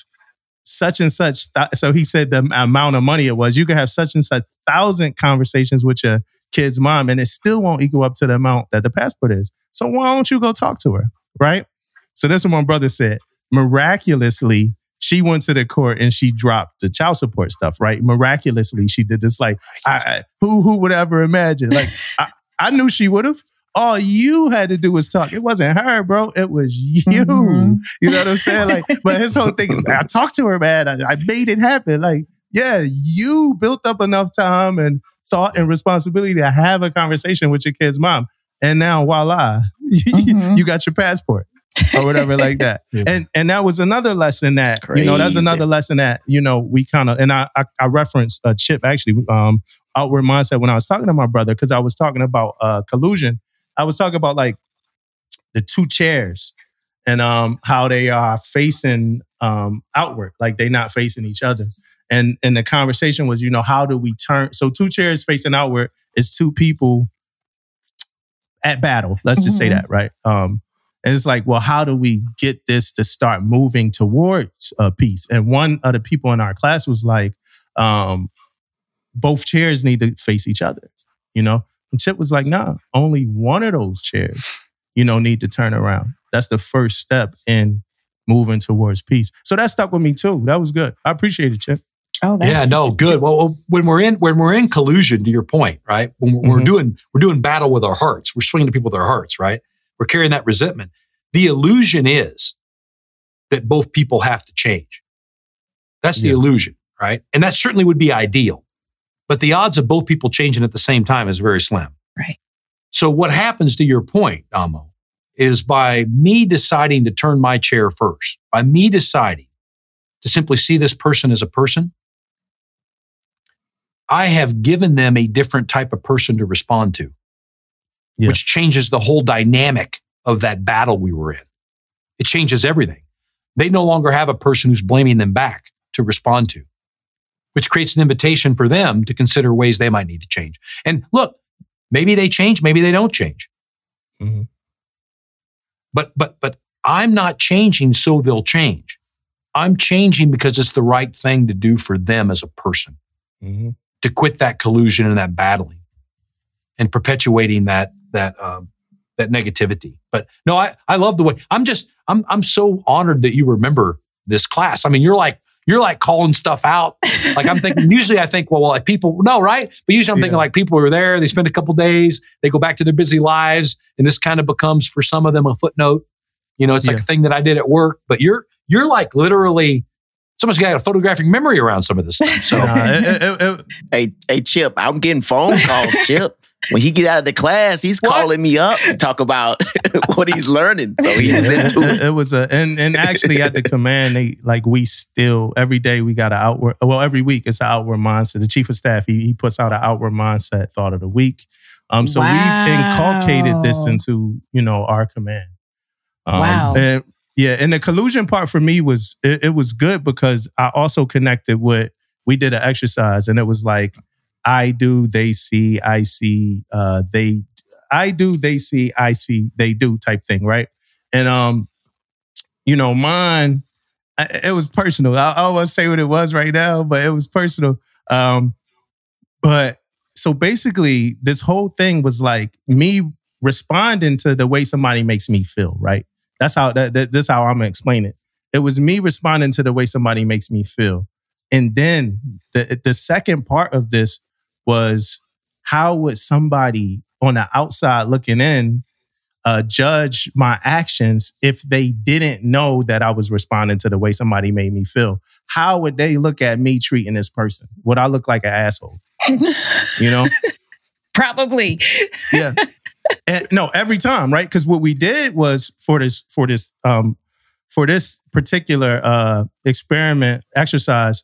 such and such. Th- so he said the amount of money it was. You could have such and such thousand conversations with your kid's mom, and it still won't equal up to the amount that the passport is. So why don't you go talk to her, right? So that's what my brother said. Miraculously, she went to the court and she dropped the child support stuff, right? Miraculously, she did this. Like, I, I, who who would ever imagine? Like, I, I knew she would have. All you had to do was talk. It wasn't her, bro. It was you. Mm-hmm. You know what I'm saying? Like, but his whole thing is, I talked to her, man. I, I made it happen. Like, yeah, you built up enough time and thought and responsibility to have a conversation with your kid's mom. And now, voila, mm-hmm. you got your passport or whatever like that. Yeah. And and that was another lesson that you know that's another lesson that you know we kind of and I I, I referenced uh, Chip actually um outward mindset when I was talking to my brother because I was talking about uh collusion. I was talking about like the two chairs and um how they are facing um outward like they're not facing each other. And and the conversation was, you know, how do we turn? So two chairs facing outward is two people at battle. Let's just mm-hmm. say that, right? Um, and it's like, well, how do we get this to start moving towards a peace? And one of the people in our class was like, um, both chairs need to face each other, you know? And Chip was like, nah, only one of those chairs, you know, need to turn around. That's the first step in moving towards peace. So that stuck with me too. That was good. I appreciate it, Chip. Oh, yeah, no, good. Well, when we're in when we're in collusion, to your point, right? When we're, mm-hmm. we're doing we're doing battle with our hearts, we're swinging to people with our hearts, right? We're carrying that resentment. The illusion is that both people have to change. That's the yeah. illusion, right? And that certainly would be ideal, but the odds of both people changing at the same time is very slim. Right. So what happens to your point, Amo, is by me deciding to turn my chair first, by me deciding to simply see this person as a person, I have given them a different type of person to respond to, yeah. which changes the whole dynamic of that battle we were in. It changes everything. They no longer have a person who's blaming them back to respond to, which creates an invitation for them to consider ways they might need to change. And look, maybe they change, maybe they don't change. Mm-hmm. But, but, but I'm not changing so they'll change. I'm changing because it's the right thing to do for them as a person. Mm-hmm to quit that collusion and that battling and perpetuating that that um, that negativity. But no, I I love the way I'm just I'm I'm so honored that you remember this class. I mean, you're like you're like calling stuff out. Like I'm thinking, usually I think, well, well, like people, no, right? But usually I'm yeah. thinking like people are there, they spend a couple days, they go back to their busy lives, and this kind of becomes for some of them a footnote. You know, it's yeah. like a thing that I did at work. But you're you're like literally someone's got a photographic memory around some of this stuff. So, it, it, it, hey, hey, Chip, I'm getting phone calls, Chip. When he get out of the class, he's what? calling me up to talk about what he's learning. So he was into it. It was a and and actually at the command, they like we still every day we got an outward. Well, every week it's an outward mindset. The chief of staff he he puts out an outward mindset thought of the week. Um, so wow. we've inculcated this into you know our command. Um, wow. And yeah, and the collusion part for me was it, it was good because I also connected with we did an exercise and it was like I do, they see, I see, uh, they I do, they see, I see, they do type thing, right? And um, you know, mine, it was personal. I, I won't say what it was right now, but it was personal. Um, but so basically, this whole thing was like me responding to the way somebody makes me feel, right? That's how that, that this how I'm gonna explain it. It was me responding to the way somebody makes me feel. And then the the second part of this was how would somebody on the outside looking in uh, judge my actions if they didn't know that I was responding to the way somebody made me feel? How would they look at me treating this person? Would I look like an asshole? You know? Probably. yeah. And, no, every time, right? Because what we did was for this for this um for this particular uh experiment exercise,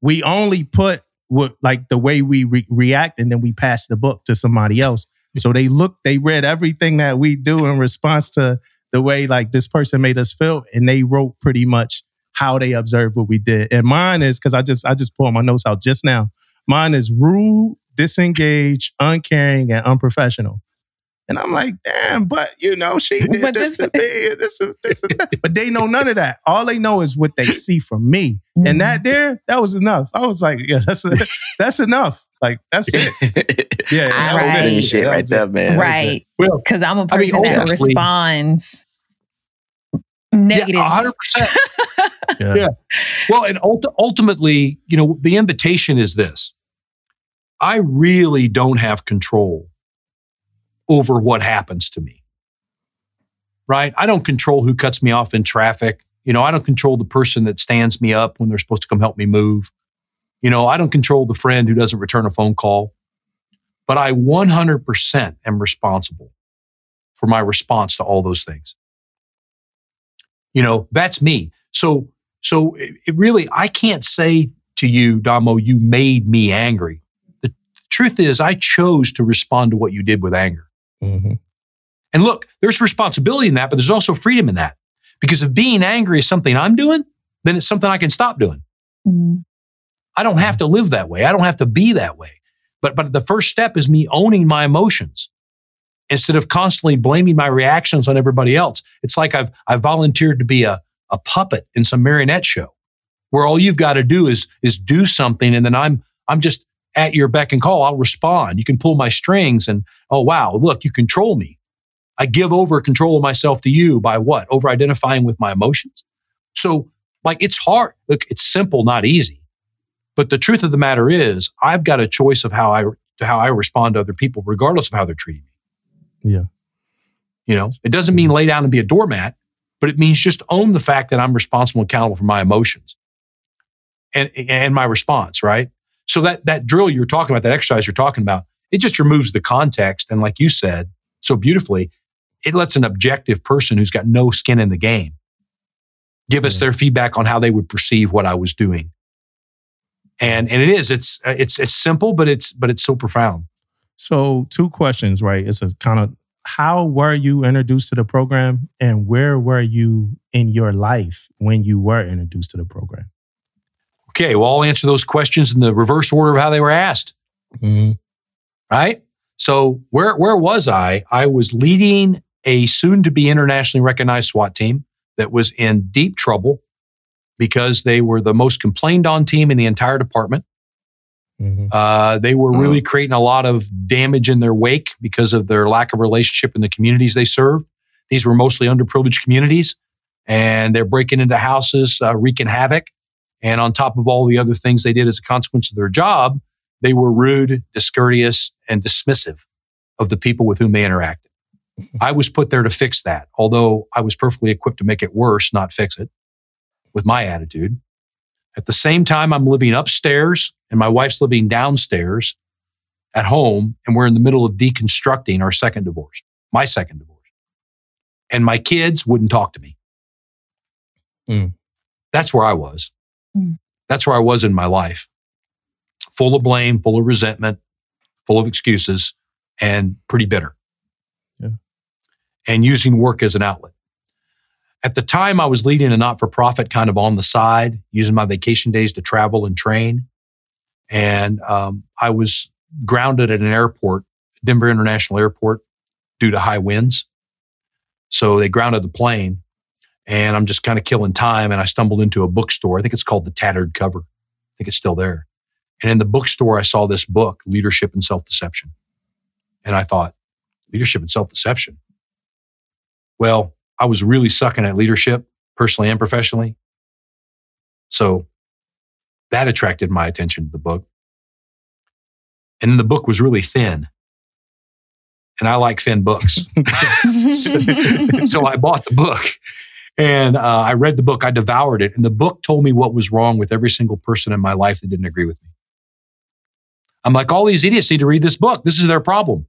we only put what like the way we re- react, and then we pass the book to somebody else. So they looked, they read everything that we do in response to the way like this person made us feel, and they wrote pretty much how they observed what we did. And mine is because I just I just pulled my notes out just now. Mine is rude, disengaged, uncaring, and unprofessional. And I'm like, damn, but you know, she did But this, this- to me. This is this and that. But they know none of that. All they know is what they see from me. And mm-hmm. that there, that was enough. I was like, yeah, that's that's enough. Like that's it. Yeah, that I was right. it. shit That right there, man. right. Well, Because I'm a I mean, person that ultimately- responds negative. Yeah, 100%. Yeah. Yeah. Well, and ult- ultimately, you know, the invitation is this I really don't have control over what happens to me. Right? I don't control who cuts me off in traffic. You know, I don't control the person that stands me up when they're supposed to come help me move. You know, I don't control the friend who doesn't return a phone call. But I 100% am responsible for my response to all those things. You know, that's me. So, so it, really, I can't say to you, Damo, you made me angry. The truth is, I chose to respond to what you did with anger. Mhm. And look, there's responsibility in that, but there's also freedom in that. Because if being angry is something I'm doing, then it's something I can stop doing. Mm. I don't have to live that way. I don't have to be that way. But but the first step is me owning my emotions instead of constantly blaming my reactions on everybody else. It's like I've I've volunteered to be a, a puppet in some marionette show where all you've got to do is is do something and then I'm I'm just at your beck and call. I'll respond. You can pull my strings and oh wow, look, you control me. I give over control of myself to you by what? Over identifying with my emotions. So like it's hard. Look, it's simple, not easy. But the truth of the matter is, I've got a choice of how I how I respond to other people, regardless of how they're treating me. Yeah. You know, it doesn't mean lay down and be a doormat, but it means just own the fact that I'm responsible and accountable for my emotions and and my response, right? So that that drill you're talking about, that exercise you're talking about, it just removes the context. And like you said so beautifully, it lets an objective person who's got no skin in the game give us their feedback on how they would perceive what I was doing. And and it is it's uh, it's it's simple, but it's but it's so profound. So, two questions, right? It's a kind of how were you introduced to the program and where were you in your life when you were introduced to the program? Okay, well, I'll answer those questions in the reverse order of how they were asked. Mm-hmm. right? So where where was I? I was leading a soon to be internationally recognized SWAT team that was in deep trouble because they were the most complained on team in the entire department. Mm-hmm. Uh, they were really creating a lot of damage in their wake because of their lack of relationship in the communities they served. These were mostly underprivileged communities, and they're breaking into houses, uh, wreaking havoc. And on top of all the other things they did as a consequence of their job, they were rude, discourteous, and dismissive of the people with whom they interacted. I was put there to fix that, although I was perfectly equipped to make it worse, not fix it with my attitude. At the same time, I'm living upstairs and my wife's living downstairs at home, and we're in the middle of deconstructing our second divorce, my second divorce. And my kids wouldn't talk to me. Mm. That's where I was. Mm. That's where I was in my life. Full of blame, full of resentment, full of excuses, and pretty bitter. Yeah. And using work as an outlet. At the time, I was leading a not for profit kind of on the side, using my vacation days to travel and train. And um, I was grounded at an airport, Denver International Airport, due to high winds. So they grounded the plane, and I'm just kind of killing time. And I stumbled into a bookstore. I think it's called The Tattered Cover. I think it's still there. And in the bookstore, I saw this book, Leadership and Self Deception. And I thought, leadership and self deception. Well, I was really sucking at leadership, personally and professionally. So that attracted my attention to the book. And then the book was really thin. and I like thin books. so I bought the book and uh, I read the book. I devoured it. And the book told me what was wrong with every single person in my life that didn't agree with me. I'm like, all these idiots need to read this book. This is their problem.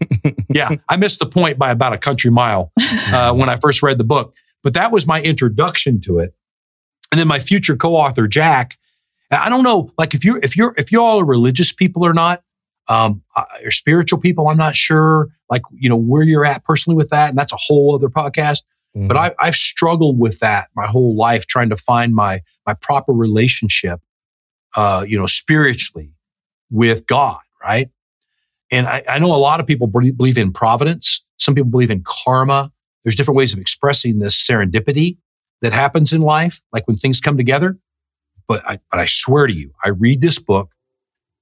yeah, I missed the point by about a country mile uh, when I first read the book. But that was my introduction to it. And then my future co-author, Jack, I don't know, like if you're if you're if you all are religious people or not, um, uh, or spiritual people, I'm not sure, like you know where you're at personally with that, and that's a whole other podcast. Mm-hmm. But I, I've struggled with that my whole life, trying to find my my proper relationship, uh, you know, spiritually with God, right? And I, I know a lot of people believe in providence. Some people believe in karma. There's different ways of expressing this serendipity that happens in life, like when things come together. But I, but I swear to you, I read this book.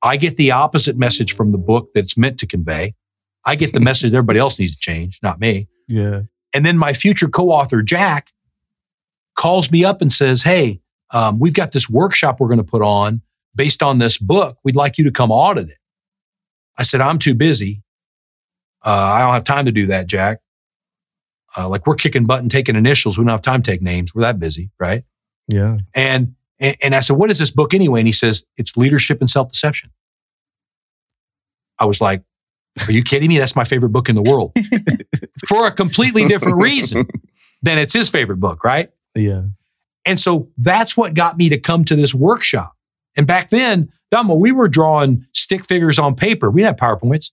I get the opposite message from the book that it's meant to convey. I get the message that everybody else needs to change, not me. Yeah. And then my future co-author, Jack, calls me up and says, Hey, um, we've got this workshop we're going to put on based on this book. We'd like you to come audit it. I said, I'm too busy. Uh, I don't have time to do that, Jack. Uh, like we're kicking butt and taking initials. We don't have time to take names. We're that busy, right? Yeah. And and I said, what is this book anyway? And he says, it's leadership and self deception. I was like, are you kidding me? That's my favorite book in the world for a completely different reason than it's his favorite book, right? Yeah. And so that's what got me to come to this workshop. And back then, Dumbo, we were drawing stick figures on paper. We didn't have PowerPoints.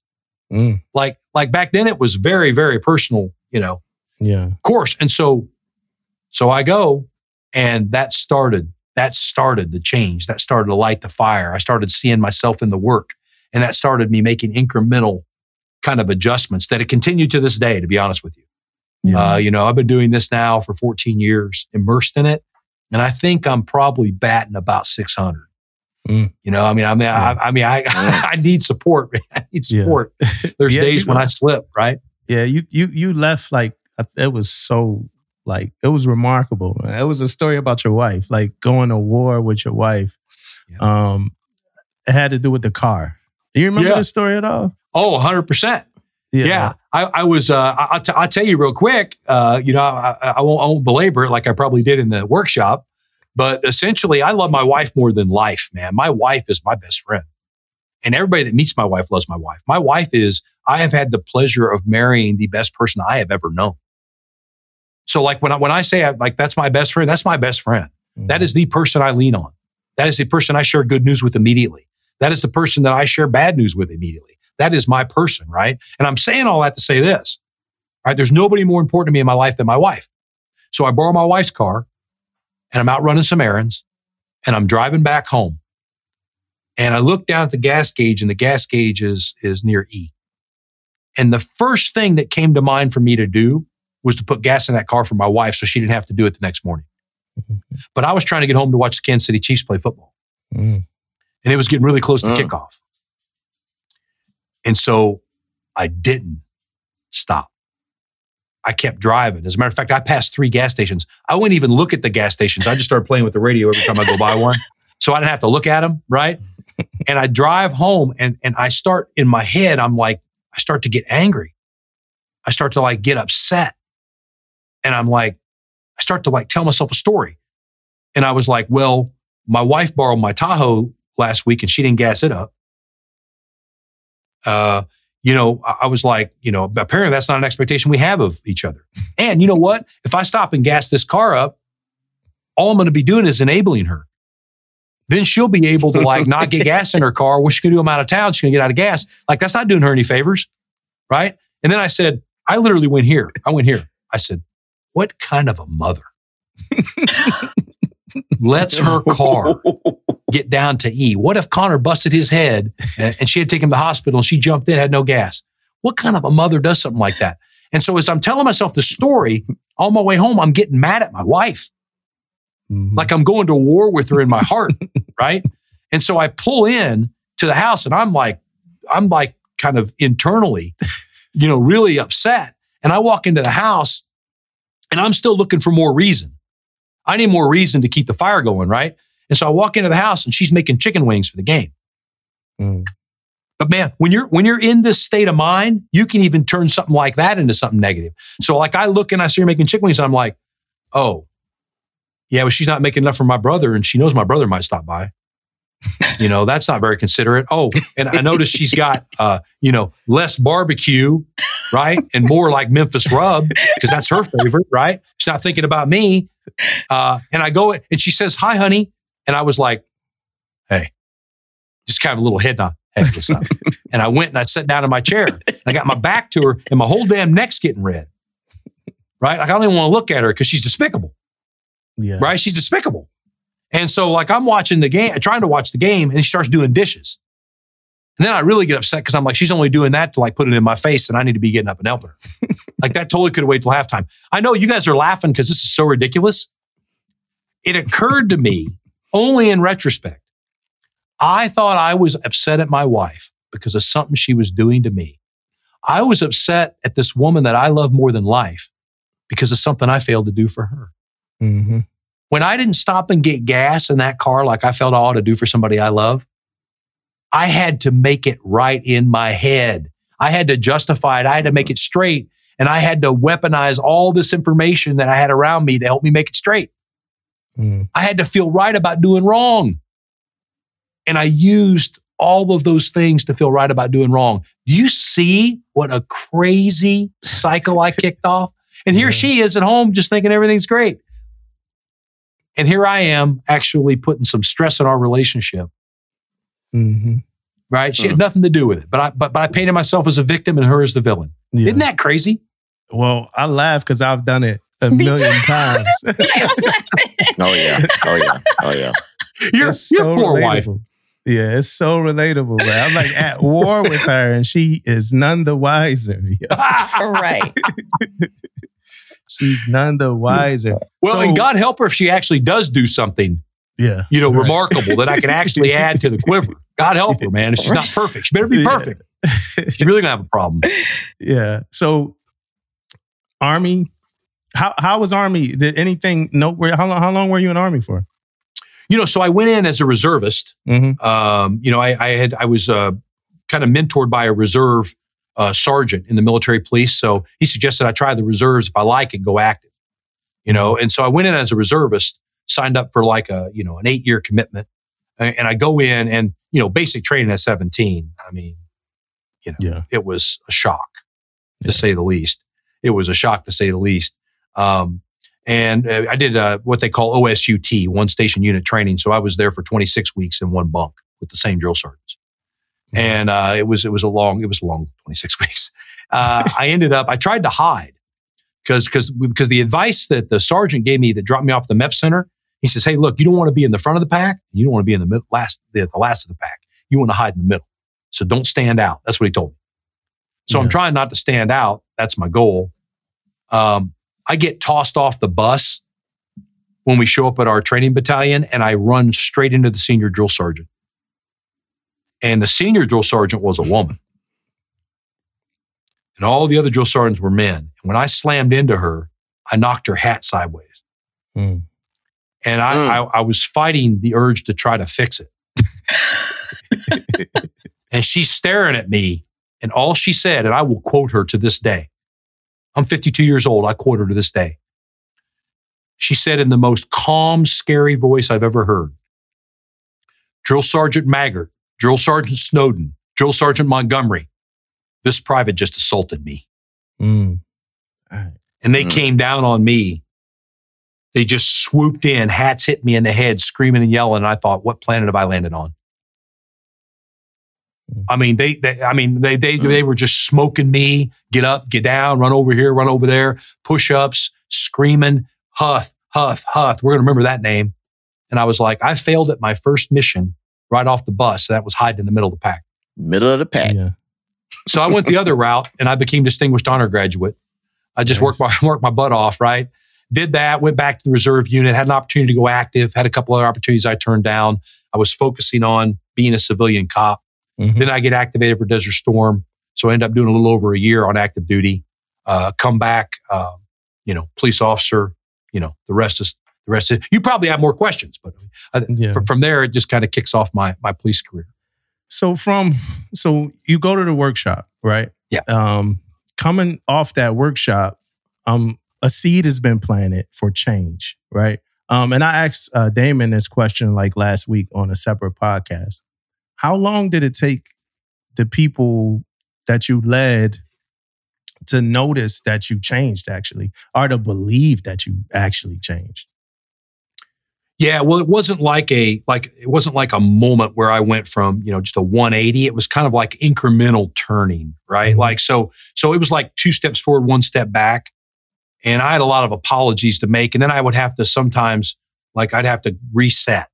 Mm. Like, like back then it was very, very personal, you know, yeah. course. And so, so I go and that started, that started the change. That started to light the fire. I started seeing myself in the work and that started me making incremental kind of adjustments that have continued to this day, to be honest with you. Yeah. Uh, you know, I've been doing this now for 14 years, immersed in it. And I think I'm probably batting about 600. Mm. You know, I mean, I mean, yeah. I, I, mean, I, I need support. I need support. Yeah. There's yeah, days when I slip, right? Yeah, you you you left like it was so like it was remarkable. It was a story about your wife, like going to war with your wife. Um, it had to do with the car. Do you remember the story at all? Oh, 100 percent. Yeah. yeah. I, I was, uh, I, t- I'll tell you real quick, uh, you know, I, I, won't, I won't belabor it like I probably did in the workshop. But essentially, I love my wife more than life, man. My wife is my best friend. And everybody that meets my wife loves my wife. My wife is, I have had the pleasure of marrying the best person I have ever known. So like when I, when I say I, like, that's my best friend, that's my best friend. Mm-hmm. That is the person I lean on. That is the person I share good news with immediately. That is the person that I share bad news with immediately. That is my person, right? And I'm saying all that to say this, right? There's nobody more important to me in my life than my wife. So I borrow my wife's car and I'm out running some errands and I'm driving back home. And I look down at the gas gauge and the gas gauge is, is near E. And the first thing that came to mind for me to do was to put gas in that car for my wife so she didn't have to do it the next morning. But I was trying to get home to watch the Kansas City Chiefs play football. Mm. And it was getting really close to mm. kickoff. And so I didn't stop. I kept driving. As a matter of fact, I passed three gas stations. I wouldn't even look at the gas stations. I just started playing with the radio every time I go by one. So I didn't have to look at them, right? And I drive home and, and I start in my head, I'm like, I start to get angry. I start to like get upset. And I'm like, I start to like tell myself a story. And I was like, well, my wife borrowed my Tahoe last week and she didn't gas it up. Uh, you know, I was like, you know, apparently that's not an expectation we have of each other. And you know what? If I stop and gas this car up, all I'm going to be doing is enabling her. Then she'll be able to like not get gas in her car. What she to do? I'm out of town. She's going to get out of gas. Like that's not doing her any favors. Right. And then I said, I literally went here. I went here. I said, what kind of a mother lets her car get down to E? What if Connor busted his head and she had taken him to the hospital and she jumped in, had no gas? What kind of a mother does something like that? And so as I'm telling myself the story on my way home, I'm getting mad at my wife. Mm-hmm. Like I'm going to war with her in my heart. right. And so I pull in to the house and I'm like, I'm like kind of internally, you know, really upset. And I walk into the house and I'm still looking for more reason. I need more reason to keep the fire going, right? And so I walk into the house and she's making chicken wings for the game. Mm. But man, when you're when you're in this state of mind, you can even turn something like that into something negative. So like I look and I see her making chicken wings, and I'm like, oh, yeah, well, she's not making enough for my brother, and she knows my brother might stop by. you know, that's not very considerate. Oh, and I noticed she's got uh, you know, less barbecue, right? And more like Memphis rub, because that's her favorite, right? She's not thinking about me. Uh, and I go and she says, Hi, honey. And I was like, Hey, just kind of a little head nod. Hey, what's up? and I went and I sat down in my chair. I got my back to her and my whole damn neck's getting red. Right? Like I don't even want to look at her because she's despicable. Yeah. Right? She's despicable. And so, like, I'm watching the game, trying to watch the game, and she starts doing dishes. And then I really get upset because I'm like, she's only doing that to like put it in my face, and I need to be getting up and helping her. like, that totally could have waited till halftime. I know you guys are laughing because this is so ridiculous. It occurred to me only in retrospect. I thought I was upset at my wife because of something she was doing to me. I was upset at this woman that I love more than life because of something I failed to do for her Mm-hmm. when I didn't stop and get gas in that car like I felt I ought to do for somebody I love, I had to make it right in my head. I had to justify it. I had to make it straight. And I had to weaponize all this information that I had around me to help me make it straight. Mm. I had to feel right about doing wrong. And I used all of those things to feel right about doing wrong. Do you see what a crazy cycle I kicked off? And here Yeah. she is at home just thinking everything's great. And here I am actually putting some stress in our relationship, Mm-hmm. right? She had nothing to do with it, but I, but, but I painted myself as a victim and her as the villain. Yeah. Isn't that crazy? well, I laugh because I've done it a million times. Oh yeah. Oh yeah. Oh yeah. Your, It's your so poor wife. relatable. Yeah, it's so relatable, man. I'm like at war with her, and she is none the wiser. Yeah. right. She's none the wiser. Well, So- and God help her if she actually does do something, Yeah. you know, Right. remarkable that I can actually add to the quiver. God help her, man. If she's not perfect, she better be Yeah. perfect. She's really gonna have a problem. Yeah. So, Army, how how was Army? Did anything noteworthy? How long how long were you in Army for? You know, so I went in as a reservist. Mm-hmm. Um, you know, I, I had I was uh, kind of mentored by a reserve uh, sergeant in the military police. So he suggested I try the reserves if I like it, go active. You know, and so I went in as a reservist, signed up for like a you know an eight year commitment, and, and I go in and you know basic training at seventeen. I mean, you know, Yeah. it was a shock to Yeah. say the least. It was a shock to say the least. Um, and uh, I did uh, what they call OSUT, one station unit training. So I was there for 26 weeks in one bunk with the same drill sergeants. And uh, it was it was a long it was a long 26 weeks. Uh, I ended up I tried to hide because because because the advice that the sergeant gave me that dropped me off the MEPS center. He says, "Hey, look, you don't want to be in the front of the pack. You don't want to be in the mid- last the, the last of the pack. You want to hide in the middle. So don't stand out." That's what he told me. So I'm trying not to stand out. That's my goal. Um, I get tossed off the bus when we show up at our training battalion, and I run straight into the senior drill sergeant. And the senior drill sergeant was a woman. And all the other drill sergeants were men. And when I slammed into her, I knocked her hat sideways. Mm. And I, Mm. I, I was fighting the urge to try to fix it. and she's staring at me. And all she said, and I will quote her to this day I'm 52 years old. I quote her to this day. She said in the most calm, scary voice I've ever heard Drill Sergeant Maggart, Drill Sergeant Snowden, Drill Sergeant Montgomery, this private just assaulted me. Mm. And they Mm. came down on me. They just swooped in, hats hit me in the head, screaming and yelling. And I thought, what planet have I landed on? I mean, they, they I mean, they, they, Mm. they were just smoking me, get up, get down, run over here, run over there, push ups, screaming, Huth, Huth, Huth. We're going to remember that name. And I was like, I failed at my first mission right off the bus. So that was hiding in the middle of the pack. Middle of the pack. Yeah. So I went the other route and I became distinguished honor graduate. I just Nice. worked my worked my butt off, right? Did that, went back to the reserve unit, had an opportunity to go active, had a couple other opportunities I turned down. I was focusing on being a civilian cop. Mhm. Then I get activated for Desert Storm. So I end up doing a little over a year on active duty. Uh, come back, uh, you know, police officer, you know, the rest is the rest is you probably have more questions, but uh, Yeah. from, from there it just kind of kicks off my my police career. So from so you go to the workshop, right? Yeah. Um, coming off that workshop, um, a seed has been planted for change, right? Um, and I asked uh, Damon this question like last week on a separate podcast. How long did it take the people that you led to notice that you changed actually, or to believe that you actually changed? Yeah, well, it wasn't like a like it wasn't like a moment where I went from you know just a 180. It was kind of like incremental turning, right? Mhm. Like so, so it was like two steps forward, one step back, and I had a lot of apologies to make, and then I would have to sometimes like I'd have to reset.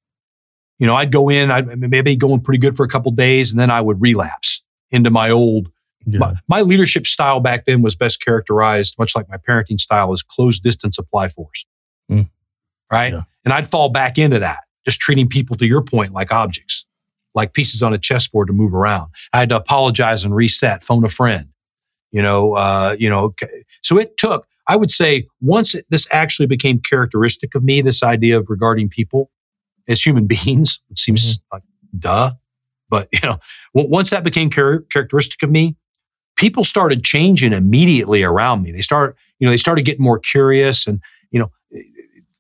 You know, I'd go in, I'd maybe going pretty good for a couple days, and then I would relapse into my old Yeah. my, my leadership style back then was best characterized, much like my parenting style, as closed distance apply force. Mm. Right. Yeah. And I'd fall back into that, just treating people to your point like objects, like pieces on a chessboard to move around. I had to apologize and reset, phone a friend, you know, uh, you know, so it took, I would say once it, this actually became characteristic of me, this idea of regarding people as human beings, it seems mm-hmm. like duh, but you know, once that became char- characteristic of me, people started changing immediately around me. They start, you know, they started getting more curious and, you know, eh,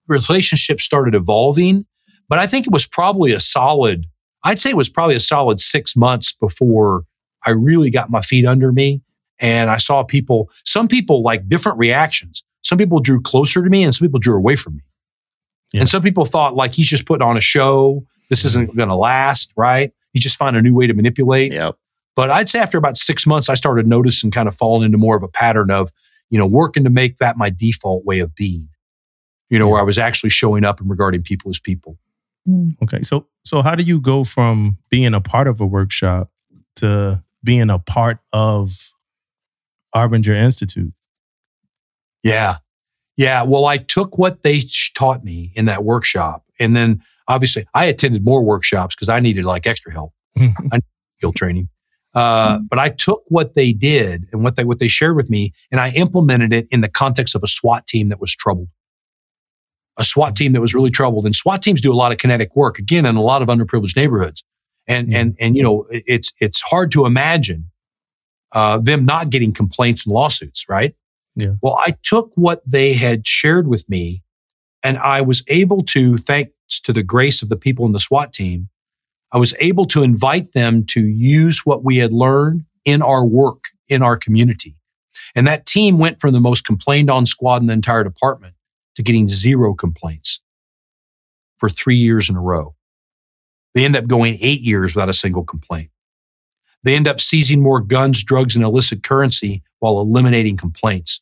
relationships started evolving. But I think it was probably a solid, I'd say it was probably a solid six months before I really got my feet under me. And I saw people, some people like different reactions. Some people drew closer to me and some people drew away from me. Yeah. And some people thought like he's just putting on a show. This isn't going to last, right? He just find a new way to manipulate. Yep. But I'd say after about six months, I started noticing kind of falling into more of a pattern of, you know, working to make that my default way of being. You know, where I was actually showing up and regarding people as people. Mm. Okay. So so how do you go from being a part of a workshop to being a part of Arbinger Institute? Yeah. Yeah. Well, I took what they taught me in that workshop. And then obviously I attended more workshops because I needed like extra help, skill training. Uh, but I took what they did and what they what they shared with me, and I implemented it in the context of a SWAT team that was troubled. A SWAT team that was really troubled, and SWAT teams do a lot of kinetic work again in a lot of underprivileged neighborhoods, and and and you know it's it's hard to imagine uh, them not getting complaints and lawsuits, right? Yeah. Well, I took what they had shared with me, and I was able to, thanks to the grace of the people in the SWAT team, I was able to invite them to use what we had learned in our work in our community. And that team went from the most complained on squad in the entire department to getting zero complaints for three years in a row. They end up going eight years without a single complaint. They end up seizing more guns, drugs, and illicit currency while eliminating complaints.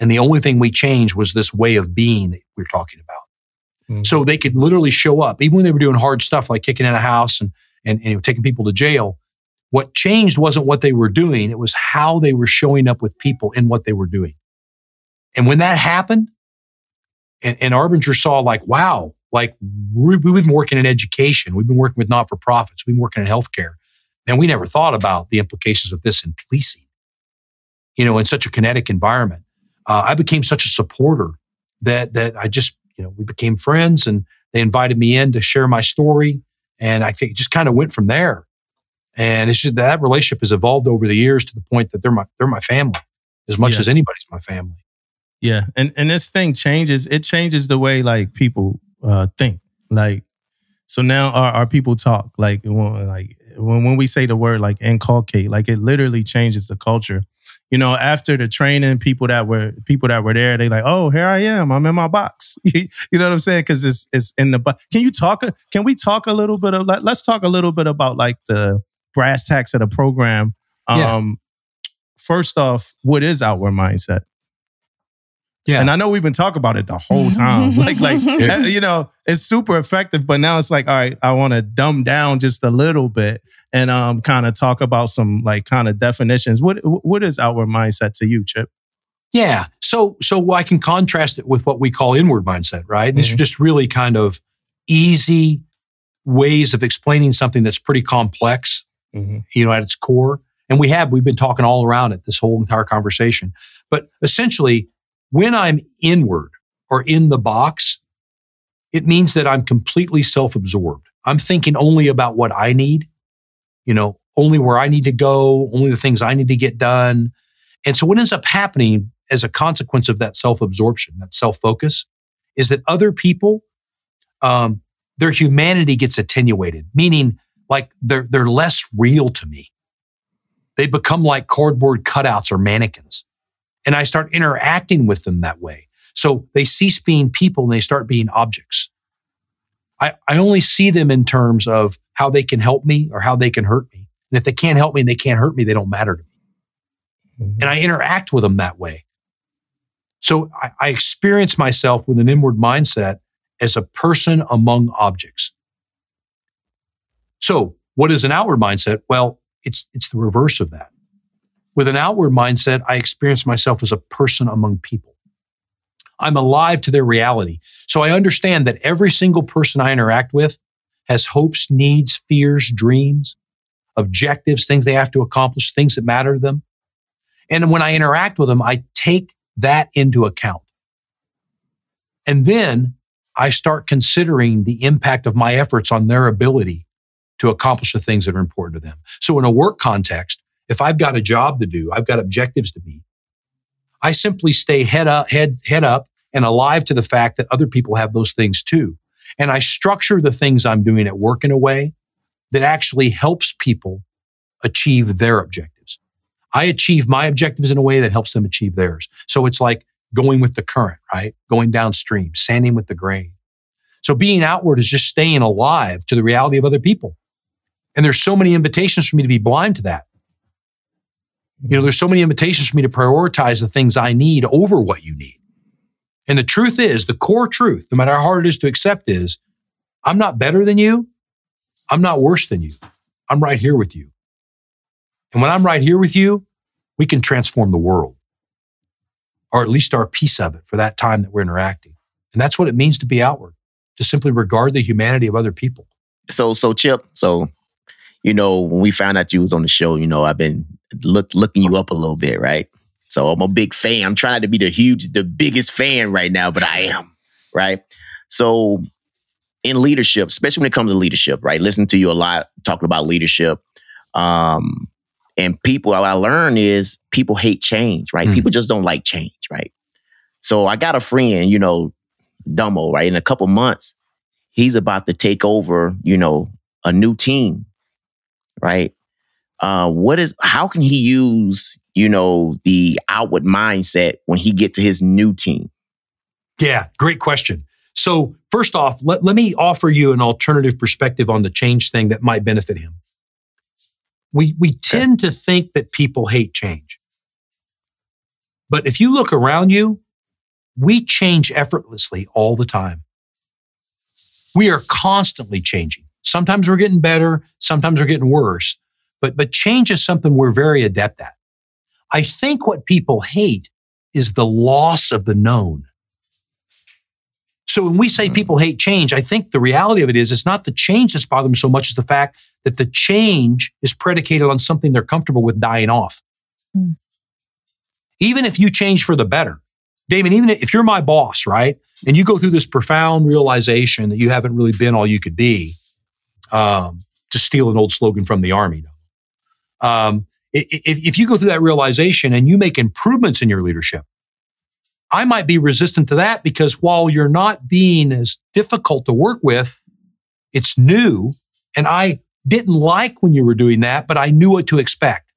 And the only thing we changed was this way of being that we're talking about. Mhm. So they could literally show up, even when they were doing hard stuff like kicking in a house and, and, and you know, taking people to jail. What changed wasn't what they were doing, it was how they were showing up with people in what they were doing. And when that happened, and, and Arbinger saw, like, wow, like we, we've been working in education, we've been working with not for profits, we've been working in healthcare, and we never thought about the implications of this in policing, you know, in such a kinetic environment. Uh, I became such a supporter that that I just, you know, we became friends, and they invited me in to share my story, and I think it just kind of went from there. And it's just that relationship has evolved over the years to the point that they're my they're my family as much Yeah. as anybody's my family. Yeah, and and this thing changes. It changes the way like people uh, think. Like, so now our, our people talk. Like, when, like when when we say the word like inculcate, like it literally changes the culture. You know, after the training, people that were people that were there, they like, oh, here I am. I'm in my box. you know what I'm saying? Because it's it's in the box. Can you talk? Can we talk a little bit of? Let, let's talk a little bit about like the brass tacks of the program. Yeah. Um, first off, what is outward mindset? Yeah. And I know we've been talking about it the whole time. like, like uh, you know, it's super effective, but now it's like, all right, I want to dumb down just a little bit and um kind of talk about some like kind of definitions. What what is outward mindset to you, Chip? Yeah. So so I can contrast it with what we call inward mindset, right? These Mhm. are just really kind of easy ways of explaining something that's pretty complex, Mm-hmm. you know, at its core. And we have we've been talking all around it this whole entire conversation. But essentially, when I'm inward or in the box, it means that I'm completely self-absorbed. I'm thinking only about what I need. you know, only where I need to go, only the things I need to get done. And so what ends up happening as a consequence of that self absorption, that self focus, is that other people, um, their humanity gets attenuated, meaning like they're, they're less real to me. They become like cardboard cutouts or mannequins. And I start interacting with them that way. So they cease being people and they start being objects. I, I only see them in terms of how they can help me or how they can hurt me. And if they can't help me and they can't hurt me, they don't matter to me. Mm-hmm. And I interact with them that way. So I, I experience myself with an inward mindset as a person among objects. So what is an outward mindset? Well, it's, it's the reverse of that. With an outward mindset, I experience myself as a person among people. I'm alive to their reality. So I understand that every single person I interact with has hopes, needs, fears, dreams, objectives, things they have to accomplish, things that matter to them. And when I interact with them, I take that into account. And then I start considering the impact of my efforts on their ability to accomplish the things that are important to them. So in a work context, if I've got a job to do, I've got objectives to meet, I simply stay head up, head, head up and alive to the fact that other people have those things too. And I structure the things I'm doing at work in a way that actually helps people achieve their objectives. I achieve my objectives in a way that helps them achieve theirs. So it's like going with the current, right? Going downstream, sanding with the grain. So being outward is just staying alive to the reality of other people. And there's so many invitations for me to be blind to that. You know, there's so many invitations for me to prioritize the things I need over what you need. And the truth is, the core truth, no matter how hard it is to accept, is I'm not better than you. I'm not worse than you. I'm right here with you. And when I'm right here with you, we can transform the world, or at least our piece of it for that time that we're interacting. And that's what it means to be outward, to simply regard the humanity of other people. So, so Chip, so you know, when we found out you was on the show, you know, I've been look looking you up a little bit, right? So I'm a big fan. I'm trying to be the huge, the biggest fan right now, but I am, right? So in leadership, especially when it comes to leadership, right? Listen to you a lot talking about leadership. Um, and people, what I learned is people hate change, right? Mm. People just don't like change, right? So I got a friend, you know, Dumbo, right? In a couple months, he's about to take over, you know, a new team, right? Uh, what is how can he use you know the outward mindset when he get to his new team? Yeah great question. So first off let, let me offer you an alternative perspective on the change thing that might benefit him. We we tend to think that people hate change. But if you look around you we change effortlessly all the time. We are constantly changing. Sometimes we're getting better sometimes we're getting worse but, but change is something we're very adept at. I think what people hate is the loss of the known. So when we say hmm. people hate change, I think the reality of it is it's not the change that's bothering them so much as the fact that the change is predicated on something they're comfortable with dying off. Mm. Even if you change for the better, Damon, even if you're my boss, right? And you go through this profound realization that you haven't really been all you could be, um, to steal an old slogan from the army. Um, if, if you go through that realization and you make improvements in your leadership, I might be resistant to that because while you're not being as difficult to work with, it's new. And I didn't like when you were doing that, but I knew what to expect.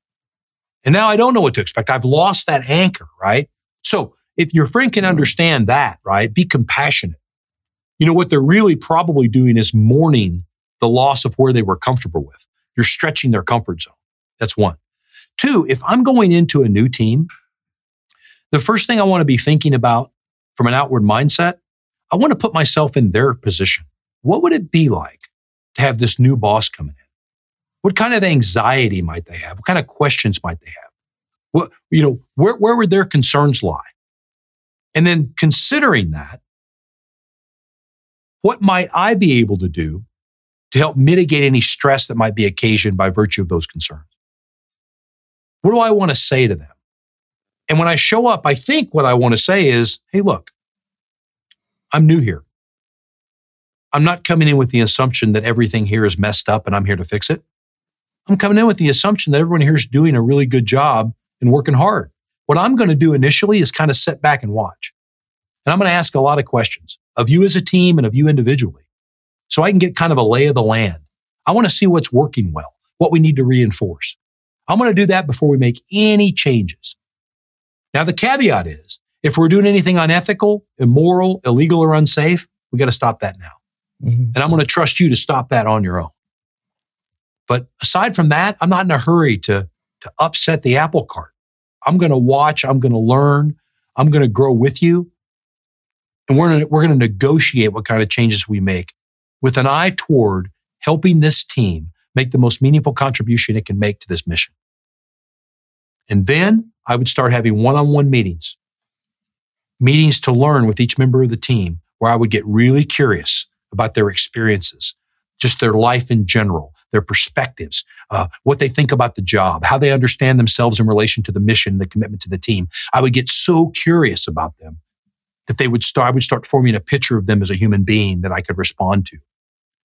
And now I don't know what to expect. I've lost that anchor, right? So if your friend can understand that, right, be compassionate. You know, what they're really probably doing is mourning the loss of where they were comfortable with. You're stretching their comfort zone. That's one. Two, if I'm going into a new team, the first thing I want to be thinking about from an outward mindset, I want to put myself in their position. What would it be like to have this new boss coming in? What kind of anxiety might they have? What kind of questions might they have? What, you know, where, where would their concerns lie? And then considering that, what might I be able to do to help mitigate any stress that might be occasioned by virtue of those concerns? What do I want to say to them? And when I show up, I think what I want to say is, hey, look, I'm new here. I'm not coming in with the assumption that everything here is messed up and I'm here to fix it. I'm coming in with the assumption that everyone here is doing a really good job and working hard. What I'm going to do initially is kind of sit back and watch. And I'm going to ask a lot of questions of you as a team and of you individually. So I can get kind of a lay of the land. I want to see what's working well, what we need to reinforce. I'm going to do that before we make any changes. Now, the caveat is if we're doing anything unethical, immoral, illegal, or unsafe, we got to stop that now. Mm-hmm. And I'm going to trust you to stop that on your own. But aside from that, I'm not in a hurry to, to upset the apple cart. I'm going to watch. I'm going to learn. I'm going to grow with you. And we're going we're going to negotiate what kind of changes we make with an eye toward helping this team make the most meaningful contribution it can make to this mission. And then I would start having one on one meetings, meetings to learn with each member of the team, where I would get really curious about their experiences, just their life in general, their perspectives, uh, what they think about the job, how they understand themselves in relation to the mission, the commitment to the team. I would get so curious about them that they would start, I would start forming a picture of them as a human being that I could respond to.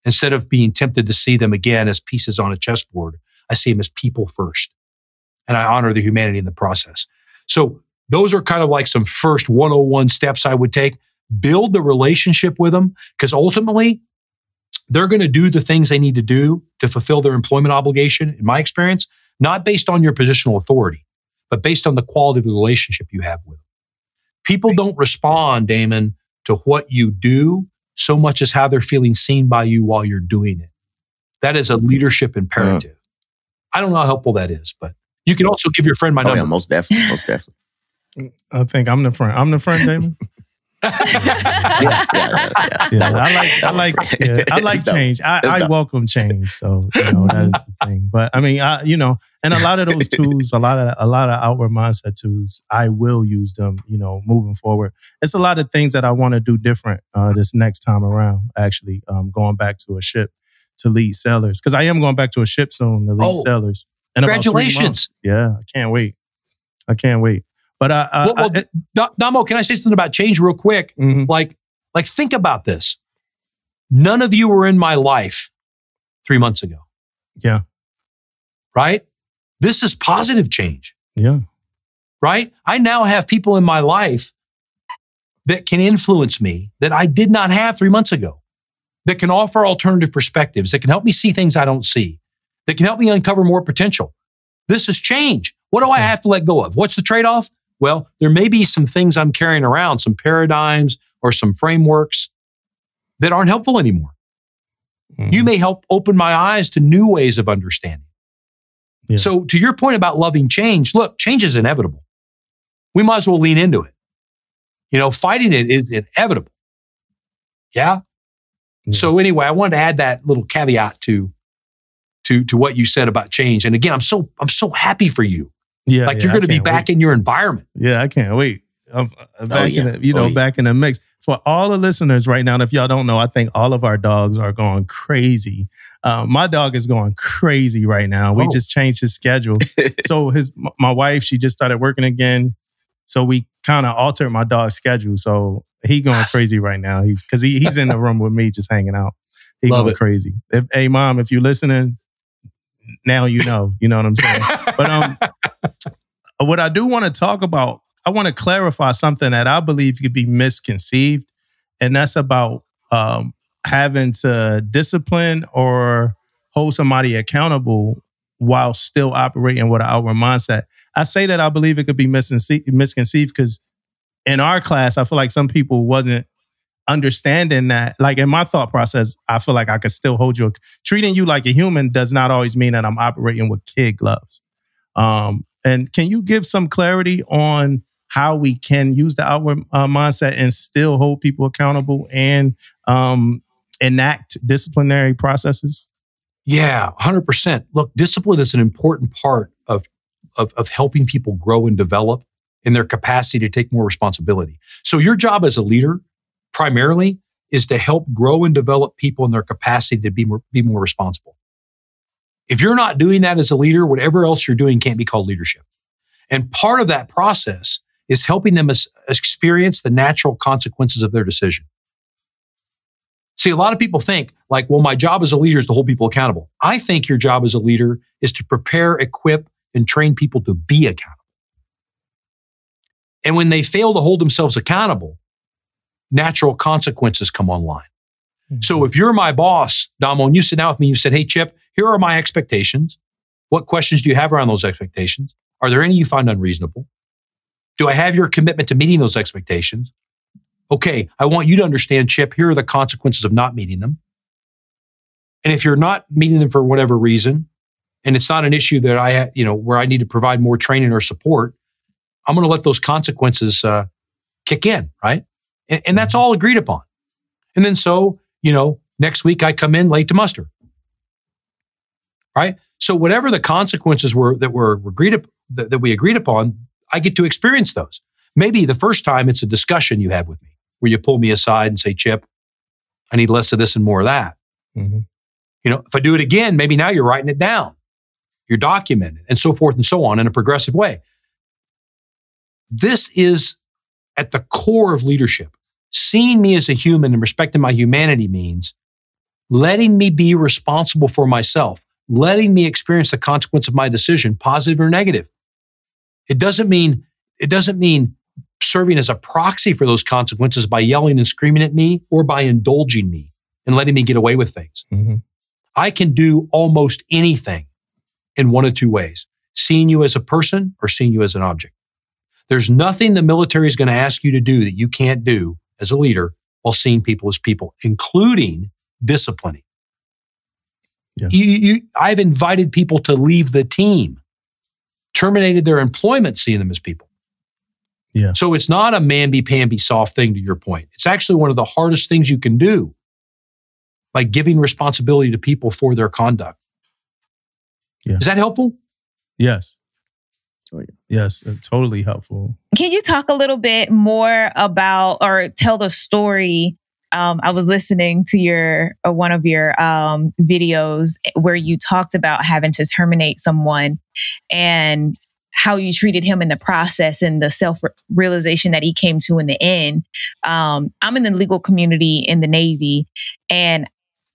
Instead of being tempted to see them again as pieces on a chessboard, I see them as people first. And I honor the humanity in the process. So those are kind of like some first 101 steps I would take. Build the relationship with them because ultimately they're going to do the things they need to do to fulfill their employment obligation, in my experience, not based on your positional authority, but based on the quality of the relationship you have with them. People don't respond, Damon, to what you do so much as how they're feeling seen by you while you're doing it. That is a leadership imperative. Yeah. I don't know how helpful that is, but you can also give your friend my oh, number. Yeah, most definitely. Most definitely. I think I'm the friend. I'm the friend, Damon. yeah, yeah, yeah, yeah, I like, I like, yeah, I like change. I, I welcome change. So you know that is the thing. But I mean, I, you know, and a lot of those tools, a lot of a lot of outward mindset tools, I will use them. You know, moving forward, it's a lot of things that I want to do different uh, this next time around. Actually, um, going back to a ship to lead sellers because I am going back to a ship soon to lead oh, sailors. Congratulations! Yeah, I can't wait. I can't wait. But uh, uh, well, well I, Damo, can I say something about change real quick? Mm-hmm. Like, like think about this. None of you were in my life three months ago. Yeah. Right. This is positive change. Yeah. Right. I now have people in my life that can influence me that I did not have three months ago, that can offer alternative perspectives, that can help me see things I don't see, that can help me uncover more potential. This is change. What do I have to let go of? What's the trade off? Well, there may be some things I'm carrying around, some paradigms or some frameworks that aren't helpful anymore. Mm-hmm. You may help open my eyes to new ways of understanding. Yeah. So, to your point about loving change, look, change is inevitable. We might as well lean into it. You know, fighting it is inevitable. Yeah. yeah. So, anyway, I wanted to add that little caveat to to to what you said about change. And again, I'm so I'm so happy for you yeah, like yeah, you're going to be back wait. in your environment. Yeah, I can't wait. I'm uh, back oh, yeah. in the, you know, oh, yeah. back in the mix. For all the listeners right now, and if y'all don't know, I think all of our dogs are going crazy. Uh, my dog is going crazy right now. We oh. just changed his schedule. so his my wife, she just started working again. So we kind of altered my dog's schedule. So he going crazy right now. He's because he, he's in the room with me just hanging out. He Love going it. crazy. If, hey mom, if you're listening, now you know. You know what I'm saying? but um, what I do want to talk about, I want to clarify something that I believe could be misconceived, and that's about um, having to discipline or hold somebody accountable while still operating with an outward mindset. I say that I believe it could be misconceived because in our class, I feel like some people wasn't understanding that, like in my thought process, I feel like I could still hold you. Treating you like a human does not always mean that I'm operating with kid gloves. Um, and can you give some clarity on how we can use the outward uh, mindset and still hold people accountable and um, enact disciplinary processes? Yeah, 100%. Look, discipline is an important part of, of, of helping people grow and develop in their capacity to take more responsibility. So, your job as a leader primarily is to help grow and develop people in their capacity to be more, be more responsible. If you're not doing that as a leader, whatever else you're doing can't be called leadership. And part of that process is helping them experience the natural consequences of their decision. See, a lot of people think like, well, my job as a leader is to hold people accountable. I think your job as a leader is to prepare, equip, and train people to be accountable. And when they fail to hold themselves accountable, natural consequences come online. Mm-hmm. So if you're my boss, Damo, and you sit down with me, you said, Hey, Chip, here are my expectations. What questions do you have around those expectations? Are there any you find unreasonable? Do I have your commitment to meeting those expectations? Okay, I want you to understand, Chip, here are the consequences of not meeting them. And if you're not meeting them for whatever reason, and it's not an issue that I, you know, where I need to provide more training or support, I'm going to let those consequences uh, kick in, right? And, and that's all agreed upon. And then so, you know, next week I come in late to muster, right? So whatever the consequences were that were agreed that, that we agreed upon, I get to experience those. Maybe the first time it's a discussion you have with me where you pull me aside and say, Chip, I need less of this and more of that. Mm-hmm. You know, if I do it again, maybe now you're writing it down, you're documenting and so forth and so on in a progressive way. This is at the core of leadership. Seeing me as a human and respecting my humanity means letting me be responsible for myself, letting me experience the consequence of my decision, positive or negative. It doesn't mean, it doesn't mean serving as a proxy for those consequences by yelling and screaming at me or by indulging me and letting me get away with things. Mm-hmm. I can do almost anything in one of two ways seeing you as a person or seeing you as an object. There's nothing the military is going to ask you to do that you can't do as a leader while seeing people as people, including disciplining. Yeah. You, you, I've invited people to leave the team, terminated their employment seeing them as people. Yeah. So it's not a mamby pamby soft thing to your point. It's actually one of the hardest things you can do by giving responsibility to people for their conduct. Yeah. Is that helpful? Yes. Yes, uh, totally helpful. Can you talk a little bit more about or tell the story? Um, I was listening to your uh, one of your um, videos where you talked about having to terminate someone and how you treated him in the process and the self realization that he came to in the end. Um, I'm in the legal community in the Navy, and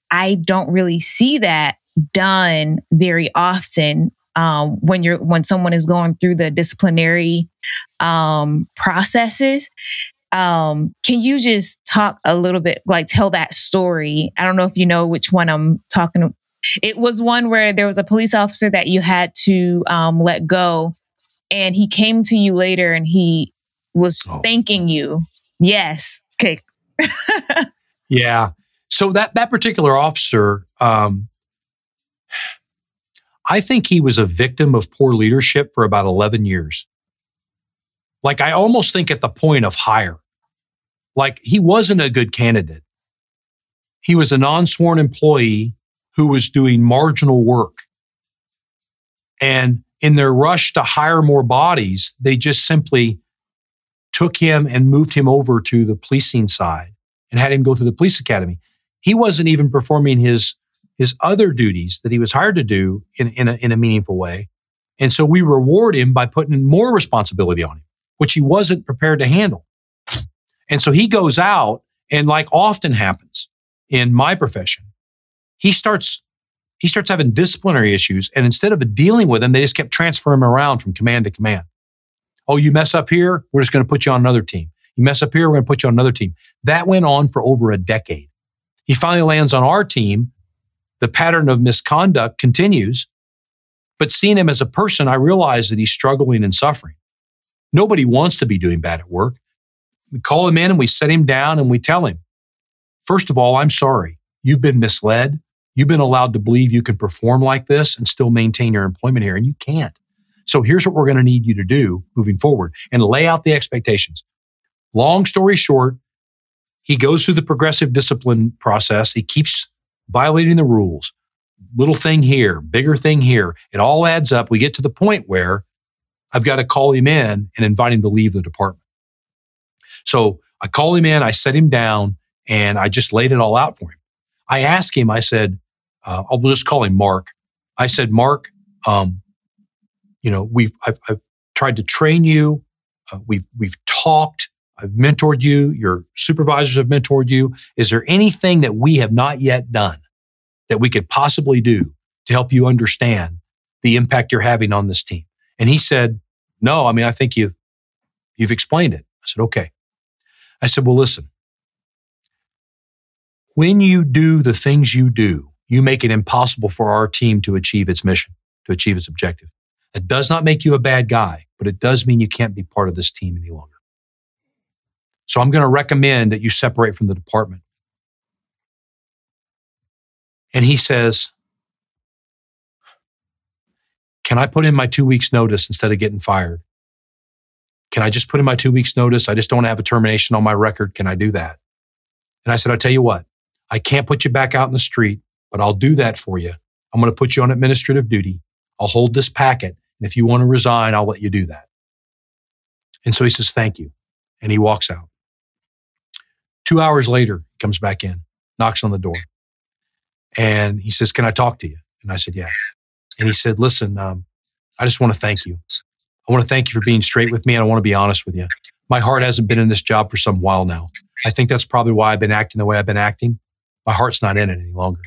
I don't really see that done very often um, when you're when someone is going through the disciplinary um, processes. Um, can you just talk a little bit, like tell that story? I don't know if you know which one I'm talking. It was one where there was a police officer that you had to um, let go, and he came to you later and he was oh. thanking you. Yes. Okay. yeah. So that that particular officer, um, I think he was a victim of poor leadership for about 11 years. Like, I almost think at the point of hire, like he wasn't a good candidate. He was a non sworn employee who was doing marginal work. And in their rush to hire more bodies, they just simply took him and moved him over to the policing side and had him go through the police academy. He wasn't even performing his his other duties that he was hired to do in, in, a, in a meaningful way. And so we reward him by putting more responsibility on him, which he wasn't prepared to handle. And so he goes out and like often happens in my profession, he starts, he starts having disciplinary issues. And instead of dealing with them, they just kept transferring him around from command to command. Oh, you mess up here. We're just going to put you on another team. You mess up here. We're going to put you on another team. That went on for over a decade. He finally lands on our team the pattern of misconduct continues. But seeing him as a person, I realize that he's struggling and suffering. Nobody wants to be doing bad at work. We call him in and we set him down and we tell him, first of all, I'm sorry. You've been misled. You've been allowed to believe you can perform like this and still maintain your employment here, and you can't. So here's what we're going to need you to do moving forward and lay out the expectations. Long story short, he goes through the progressive discipline process. He keeps violating the rules, little thing here, bigger thing here. It all adds up. We get to the point where I've got to call him in and invite him to leave the department. So I call him in, I set him down, and I just laid it all out for him. I asked him, I said, uh, I'll just call him Mark. I said, Mark, um, you know, we've, I've, I've, tried to train you. Uh, we've, we've talked. I've mentored you. Your supervisors have mentored you. Is there anything that we have not yet done that we could possibly do to help you understand the impact you're having on this team? And he said, no, I mean, I think you've, you've explained it. I said, okay. I said, well, listen, when you do the things you do, you make it impossible for our team to achieve its mission, to achieve its objective. It does not make you a bad guy, but it does mean you can't be part of this team any longer. So I'm going to recommend that you separate from the department. And he says, Can I put in my two weeks notice instead of getting fired? Can I just put in my two weeks notice? I just don't have a termination on my record. Can I do that? And I said, I'll tell you what, I can't put you back out in the street, but I'll do that for you. I'm going to put you on administrative duty. I'll hold this packet. And if you want to resign, I'll let you do that. And so he says, thank you. And he walks out. Two hours later, he comes back in, knocks on the door. And he says, can I talk to you? And I said, yeah. And he said, listen, um, I just want to thank you. I want to thank you for being straight with me. And I want to be honest with you. My heart hasn't been in this job for some while now. I think that's probably why I've been acting the way I've been acting. My heart's not in it any longer.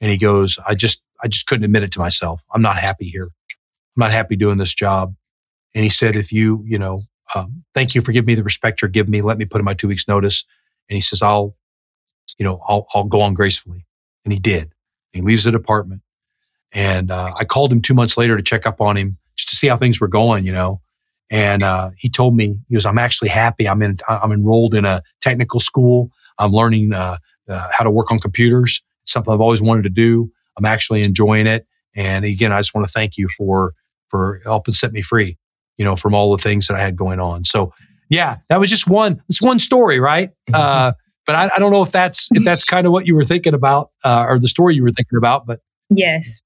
And he goes, I just, I just couldn't admit it to myself. I'm not happy here. I'm not happy doing this job. And he said, if you, you know, um, thank you for giving me the respect you're giving me. Let me put in my two weeks notice. And he says, I'll, you know, I'll, I'll go on gracefully. And he did. He leaves the department. And uh, I called him two months later to check up on him just to see how things were going, you know. And uh, he told me, he goes, I'm actually happy. I'm in, I'm enrolled in a technical school. I'm learning uh, uh how to work on computers. It's something I've always wanted to do. I'm actually enjoying it. And again, I just want to thank you for for helping set me free, you know, from all the things that I had going on. So yeah, that was just one. It's one story, right? Mm-hmm. But I, I, don't know if that's if that's kind of what you were thinking about uh, or the story you were thinking about. But yes,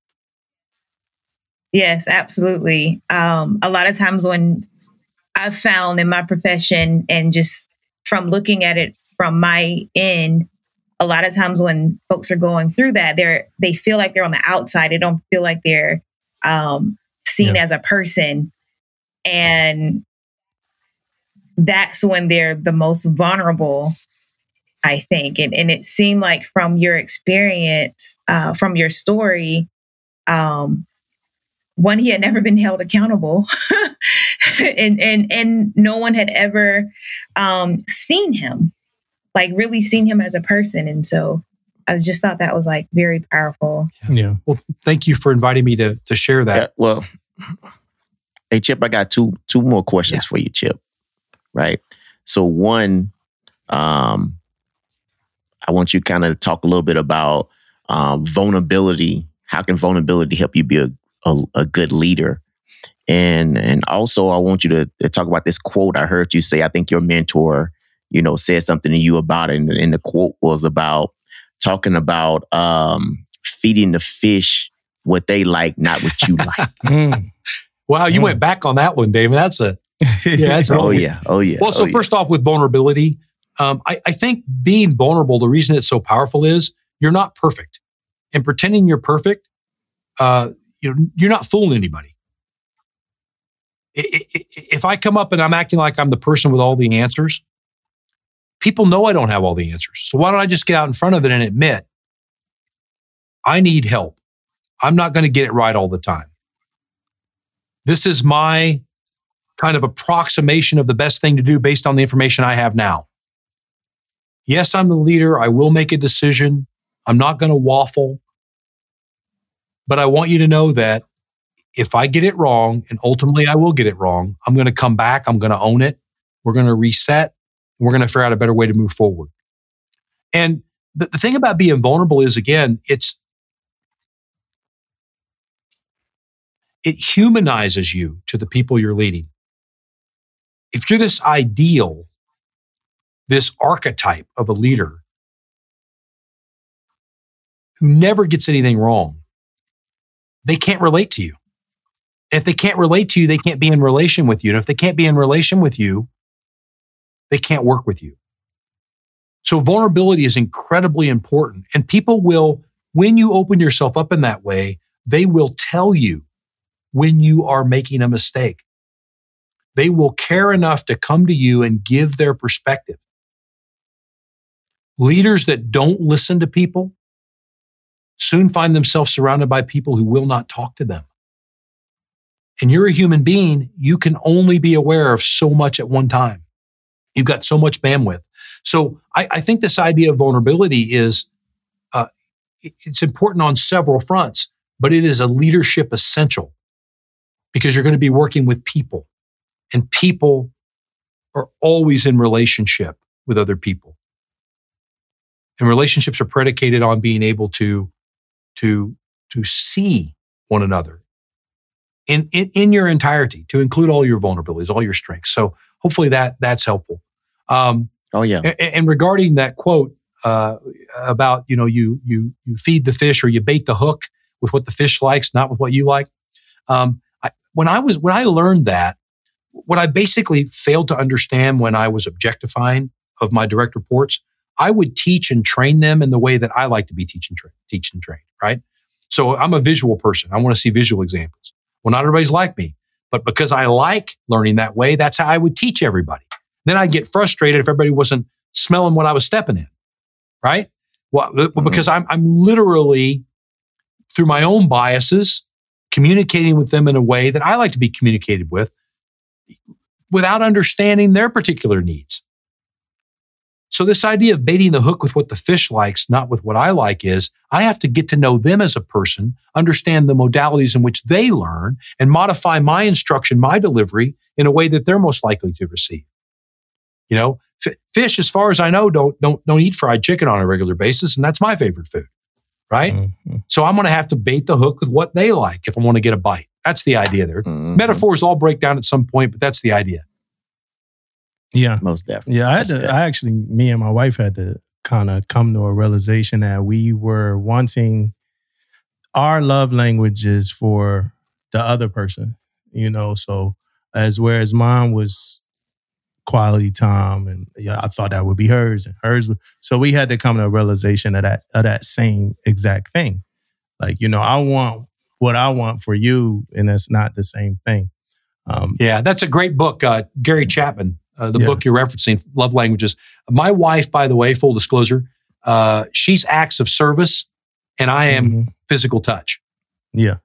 yes, absolutely. Um, a lot of times when I've found in my profession and just from looking at it from my end, a lot of times when folks are going through that, they're they feel like they're on the outside. They don't feel like they're um, seen yeah. as a person, and that's when they're the most vulnerable. I think, and and it seemed like from your experience, uh, from your story, um, one he had never been held accountable, and and and no one had ever um, seen him like really seen him as a person. And so I just thought that was like very powerful. Yeah. Well, thank you for inviting me to to share that. Yeah, well, hey Chip, I got two two more questions yeah. for you, Chip. Right. So one, um, I want you kind of talk a little bit about um, vulnerability. How can vulnerability help you be a, a, a good leader? And and also, I want you to, to, talk about this quote I heard you say. I think your mentor you know, said something to you about it. And, and the quote was about talking about um, feeding the fish what they like, not what you like. mm. Wow, you mm. went back on that one, David. That's a yeah. That's oh yeah, oh yeah. Well, so oh, first off, with vulnerability, um, I, I think being vulnerable. The reason it's so powerful is you're not perfect, and pretending you're perfect, uh, you know, you're not fooling anybody. If I come up and I'm acting like I'm the person with all the answers, people know I don't have all the answers. So why don't I just get out in front of it and admit I need help? I'm not going to get it right all the time. This is my kind of approximation of the best thing to do based on the information I have now. Yes, I'm the leader. I will make a decision. I'm not going to waffle. But I want you to know that if I get it wrong, and ultimately I will get it wrong, I'm going to come back. I'm going to own it. We're going to reset. We're going to figure out a better way to move forward. And the, the thing about being vulnerable is, again, it's, it humanizes you to the people you're leading. If you're this ideal, this archetype of a leader who never gets anything wrong, they can't relate to you. And if they can't relate to you, they can't be in relation with you. And if they can't be in relation with you, they can't work with you. So vulnerability is incredibly important. And people will, when you open yourself up in that way, they will tell you when you are making a mistake. they will care enough to come to you and give their perspective. Leaders that don't listen to people soon find themselves surrounded by people who will not talk to them. And you're a human being. You can only be aware of so much at one time. You've got so much bandwidth. So I, I think this idea of vulnerability is, uh, it's important on several fronts, but it is a leadership essential because you're going to be working with people and people are always in relationship with other people. And relationships are predicated on being able to, to, to see one another in, in, in your entirety, to include all your vulnerabilities, all your strengths. So hopefully that, that's helpful. Um, Oh yeah. and, and regarding that quote uh, about you know you you you feed the fish or you bait the hook with what the fish likes, not with what you like. Um, I, when I was when I learned that, what I basically failed to understand when I was objectifying of my direct reports, I would teach and train them in the way that I like to be teaching, tra- teach and trained. Right. So I'm a visual person. I want to see visual examples. Well, not everybody's like me, but because I like learning that way, that's how I would teach everybody. Then I'd get frustrated if everybody wasn't smelling what I was stepping in. Right. Well, well, mm-hmm. because I'm, I'm literally through my own biases, communicating with them in a way that I like to be communicated with without understanding their particular needs. So this idea of baiting the hook with what the fish likes, not with what I like is I have to get to know them as a person, understand the modalities in which they learn and modify my instruction, my delivery in a way that they're most likely to receive. You know, f- fish, as far as I know, don't, don't, don't eat fried chicken on a regular basis. And that's my favorite food. Right. Mhm. So I'm going to have to bait the hook with what they like if I want to get a bite. That's the idea there. Mhm. Metaphors all break down at some point, but that's the idea. Yeah. Most definitely. Yeah, I had That's to. good. I actually, me and my wife had to kind of come to a realization that we were wanting our love languages for the other person. You know, so as whereas mine was quality time, and yeah, I thought that would be hers, and hers. Would, so we had to come to a realization of that of that same exact thing. Like you know, I want what I want for you, and it's not the same thing. Um, Yeah, that's a great book. Uh, Gary Chapman, uh, the Yeah. book you're referencing, Love Languages. My wife, by the way, full disclosure, uh, she's acts of service and I am mhm. physical touch. Yeah.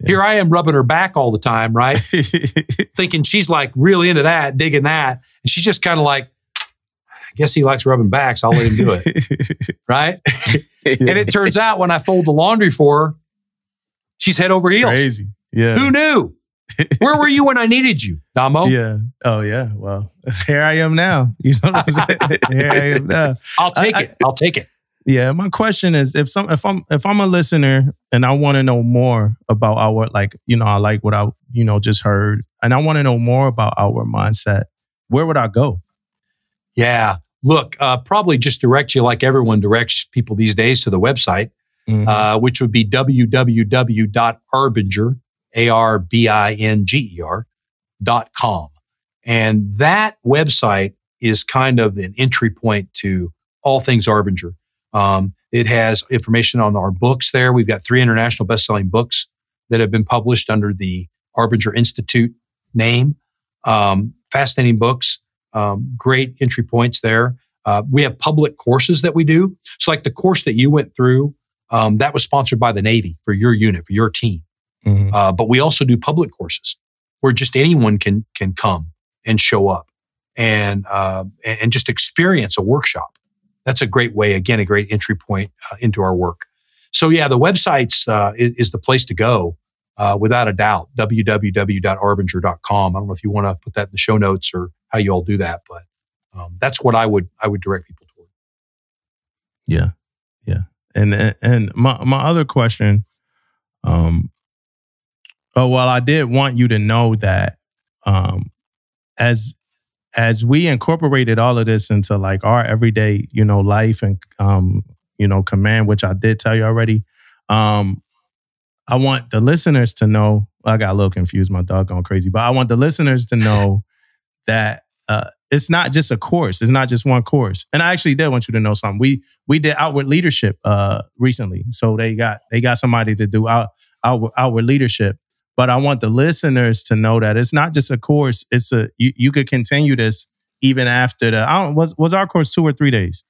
Yeah. Here I am rubbing her back all the time, right? Thinking she's like really into that, digging that. And she's just kind of like, I guess he likes rubbing backs. I'll let him do it, right? And it turns out when I fold the laundry for her, she's head over heels. Crazy. Yeah. Who knew? Where were you when I needed you, Damo? Yeah. Oh yeah. Well, here I am now. You know what I'm saying? here I am now. I'll take I- it. I'll take it. Yeah. My question is, if some, if I'm, if I'm a listener and I want to know more about our, like, you know, I like what I, you know, just heard, and I want to know more about our mindset. Where would I go? Yeah. Look, uh, probably just direct you like everyone directs people these days to the website, Mhm. uh, which would be www.arbinger, A-R-B-I-N-G-E-R dot com. And that website is kind of an entry point to all things Arbinger. Um, it has information on our books there. We've got three international best-selling books that have been published under the Arbinger Institute name. Um, fascinating books, um, great entry points there. Uh, we have public courses that we do. So, like the course that you went through, um, that was sponsored by the Navy for your unit, for your team. Mhm. Uh, but we also do public courses where just anyone can can come and show up and uh, and and just experience a workshop. That's a great way. Again, a great entry point uh, into our work. So yeah, the websites uh, is, is the place to go uh, without a doubt. www.arbinger.com. I don't know if you want to put that in the show notes or how you all do that, but um, that's what I would I would direct people toward. Yeah, yeah. And and my my other question, um, oh well, I did want you to know that, um, as as we incorporated all of this into like our everyday, you know, life and um, you know, command, which I did tell you already. Um, I want the listeners to know. I got a little confused. My dog going crazy, but I want the listeners to know that uh, it's not just a course. It's not just one course. And I actually did want you to know something. We we did outward leadership uh, recently, so they got they got somebody to do out, outward, outward leadership. But I want the listeners to know that it's not just a course. It's a you, you could continue this even after the I don't was was our course two or three days.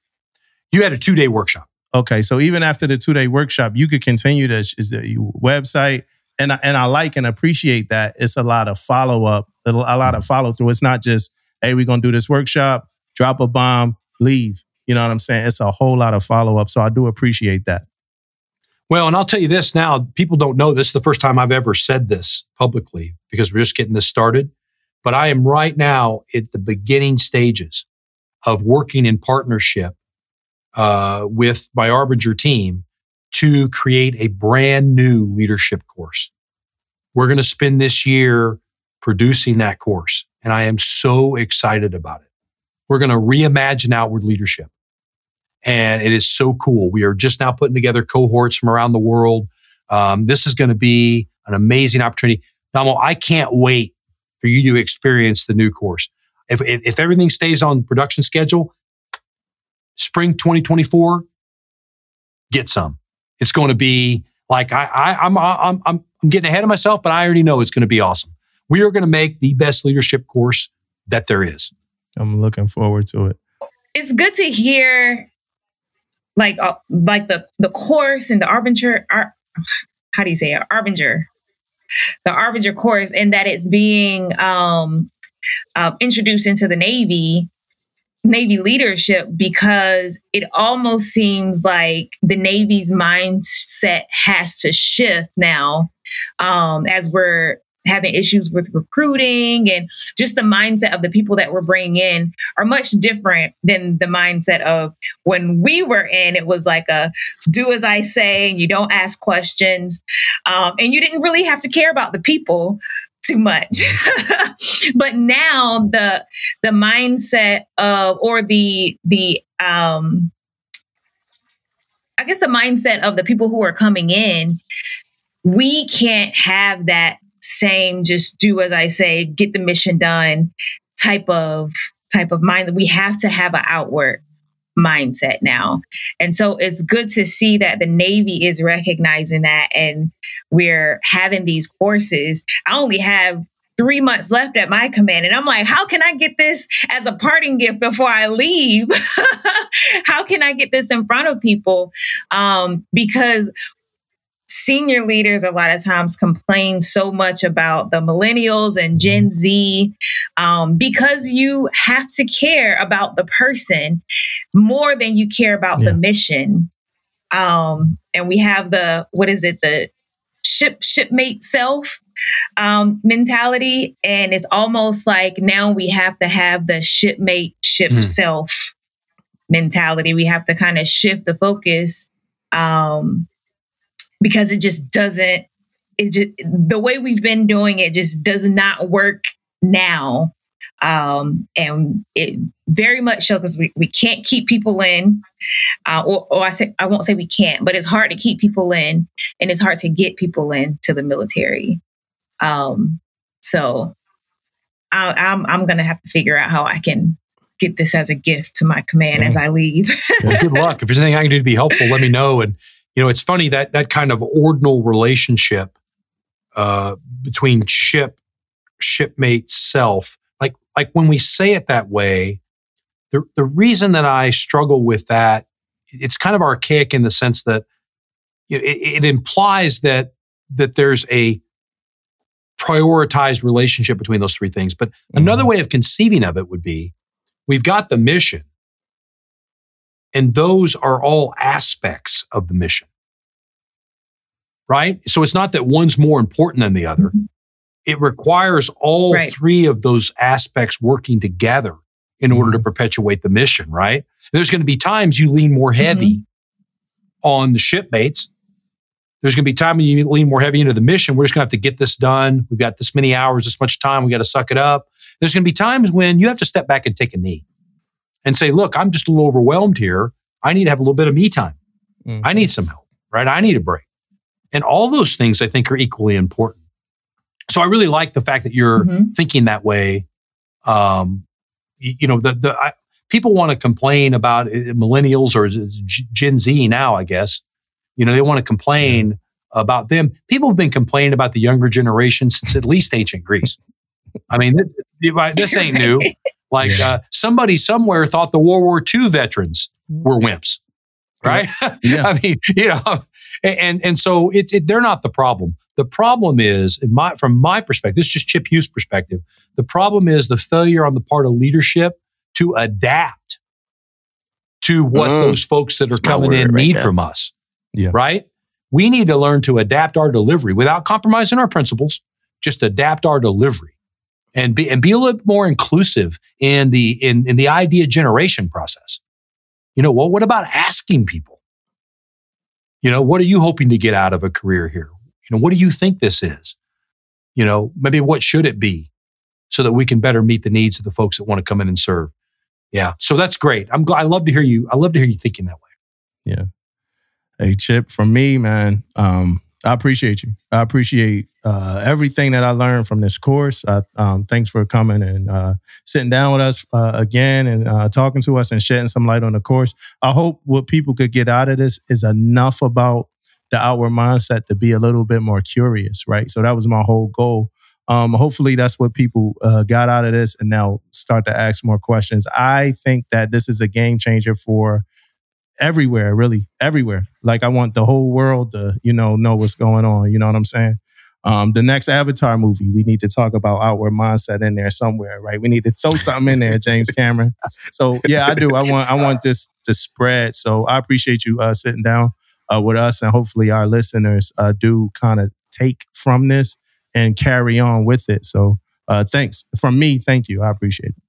You had a two day workshop. Okay, so even after the two day workshop, you could continue this. Is the website, and I, and I like and appreciate that. It's a lot of follow up, a lot of mm-hmm. follow through. It's not just hey, we're gonna do this workshop, drop a bomb, leave. You know what I'm saying? It's a whole lot of follow up. So I do appreciate that. Well, and I'll tell you this now, people don't know this is the first time I've ever said this publicly because we're just getting this started. But I am right now at the beginning stages of working in partnership uh, with my Arbinger team to create a brand new leadership course. We're going to spend this year producing that course. And I am so excited about it. We're going to reimagine outward leadership. And it is so cool. We are just now putting together cohorts from around the world. Um, this is going to be an amazing opportunity. Namo, I can't wait for you to experience the new course. If, if, if everything stays on production schedule, spring 2024, get some. It's going to be like I, I I'm, I'm I'm I'm getting ahead of myself, but I already know it's going to be awesome. We are going to make the best leadership course that there is. I'm looking forward to it. It's good to hear like uh, like the the course and the arbinger ar, how do you say it? arbinger the arbinger course and that it's being um, uh, introduced into the navy navy leadership because it almost seems like the navy's mindset has to shift now um, as we're having issues with recruiting and just the mindset of the people that we're bringing in are much different than the mindset of when we were in. It was like a do as I say, and you don't ask questions. Um, and you didn't really have to care about the people too much. but now the the mindset of or the the um I guess the mindset of the people who are coming in, we can't have that same just do as I say, get the mission done type of type of mind. that We have to have an outward mindset now. And so it's good to see that the Navy is recognizing that and we're having these courses. I only have three months left at my command. And I'm like, how can I get this as a parting gift before I leave? how can I get this in front of people? Um, because senior leaders a lot of times complain so much about the millennials and Gen mm-hmm. Z um, because you have to care about the person more than you care about yeah. the mission. Um, and we have the what is it the ship shipmate self um, mentality, and it's almost like now we have to have the shipmate ship mm. self mentality. We have to kind of shift the focus um, because it just doesn't it just the way we've been doing it just does not work now. Um, and it very much so because we, we can't keep people in. Uh, or, or, i say i won't say we can't but it's hard to keep people in and it's hard to get people in to the military. Um, so I, am I'm, I'm gonna have to figure out how i can get this as a gift to my command mm-hmm. as i leave. Well, good luck. If there's anything i can do to be helpful let me know and you know, it's funny that that kind of ordinal relationship uh, between ship, shipmate, self, like like when we say it that way, the the reason that I struggle with that, it's kind of archaic in the sense that it, it implies that that there's a prioritized relationship between those three things. But mm-hmm. another way of conceiving of it would be we've got the mission, and those are all aspects of the mission. Right? So it's not that one's more important than the other. Mm-hmm. It requires all right. three of those aspects working together in order to mm-hmm. perpetuate the mission, right? There's going to be times you lean more heavy mm-hmm. on the shipmates. There's going to be time when you lean more heavy into the mission. We're just going to have to get this done. We've got this many hours, this much time. We got to suck it up. There's going to be times when you have to step back and take a knee and say, look, I'm just a little overwhelmed here. I need to have a little bit of me time. Mm-hmm. I need some help, right? I need a break. And all those things I think are equally important. So I really like the fact that you're mm-hmm. thinking that way. Um, you, you know, the, the, I, people want to complain about uh, millennials or Gen Z now, I guess. You know, they want to complain about them. People have been complaining about the younger generation since at least ancient Greece. I mean, this, this ain't new. Like uh, somebody somewhere thought the World War II veterans were wimps, right? Yeah. I mean, you know, and and so it, it, they're not the problem. The problem is, in my from my perspective, this is just Chip Huth's perspective. The problem is the failure on the part of leadership to adapt to what Mm. those folks that are That's my coming in right need there. from us. Yeah. Right? We need to learn to adapt our delivery without compromising our principles, just adapt our delivery and be and be a little more inclusive in the in, in the idea generation process. You know, well, what about asking people? You know, what are you hoping to get out of a career here? You know, what do you think this is? You know, maybe what should it be so that we can better meet the needs of the folks that want to come in and serve. Yeah. So that's great. I'm glad I love to hear you. I love to hear you thinking that way. Yeah. Hey, Chip, from me, man, um, I appreciate you. I appreciate uh, everything that I learned from this course. I, um, thanks for coming and uh, sitting down with us uh, again and uh, talking to us and shedding some light on the course. I hope what people could get out of this is enough about the outward mindset to be a little bit more curious, right? So that was my whole goal. Um, hopefully, that's what people uh, got out of this and now start to ask more questions. I think that this is a game changer for everywhere, really, everywhere. Like I want the whole world to, you know, know what's going on. You know what I'm saying? Um, the next Avatar movie, we need to talk about outward mindset in there somewhere, right? We need to throw something in there, James Cameron. So yeah, I do. I want I want this to spread. So I appreciate you uh, sitting down uh, with us, and hopefully our listeners uh, do kind of take from this and carry on with it. So uh, thanks from me. Thank you. I appreciate it.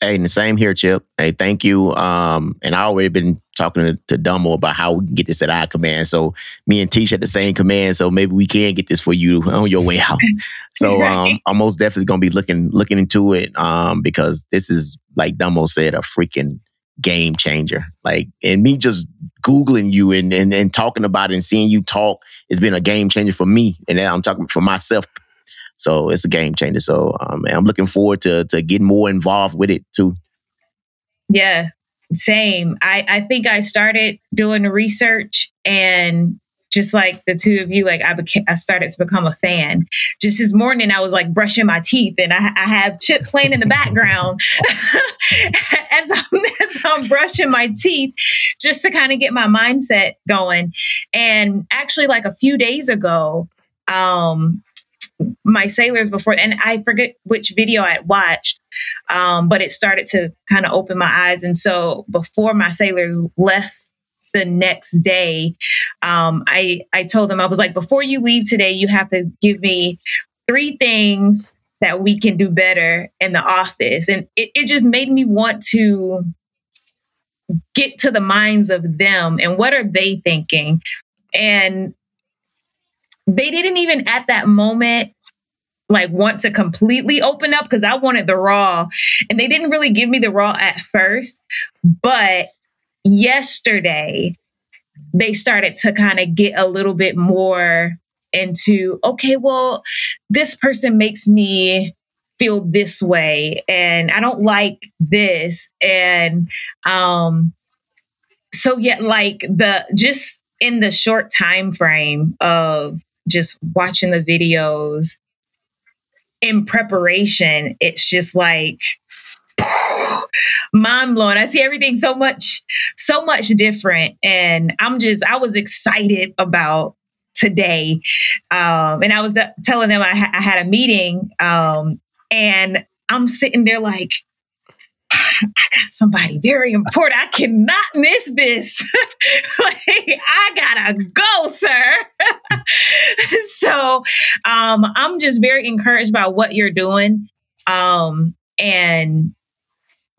Hey, and the same here, Chip. Hey, thank you. Um, and I already been talking to, to Dumbo about how we can get this at our command. So me and Tish at the same command. So maybe we can get this for you on your way out. So um, I'm most definitely gonna be looking looking into it. Um, because this is like Dumbo said, a freaking game changer. Like, and me just googling you and and, and talking about it and seeing you talk has been a game changer for me. And now I'm talking for myself so it's a game changer. So um, I'm looking forward to to getting more involved with it too. Yeah, same. I, I think I started doing the research and just like the two of you, like I became, I started to become a fan. Just this morning, I was like brushing my teeth, and I, I have Chip playing in the background as I'm as I'm brushing my teeth, just to kind of get my mindset going. And actually, like a few days ago, um, my sailors before, and I forget which video I watched, um, but it started to kind of open my eyes. And so before my sailors left the next day, um, I I told them I was like, before you leave today, you have to give me three things that we can do better in the office, and it, it just made me want to get to the minds of them and what are they thinking, and they didn't even at that moment like want to completely open up because I wanted the raw and they didn't really give me the raw at first. But yesterday, they started to kind of get a little bit more into okay, well, this person makes me feel this way and I don't like this. And um so yet like the just in the short time frame of just watching the videos in preparation, it's just like mind blowing. I see everything so much, so much different. And I'm just, I was excited about today. Um, and I was uh, telling them I, ha- I had a meeting um, and I'm sitting there like, I got somebody very important. I cannot miss this. like, I gotta go, sir. so um, I'm just very encouraged by what you're doing um, and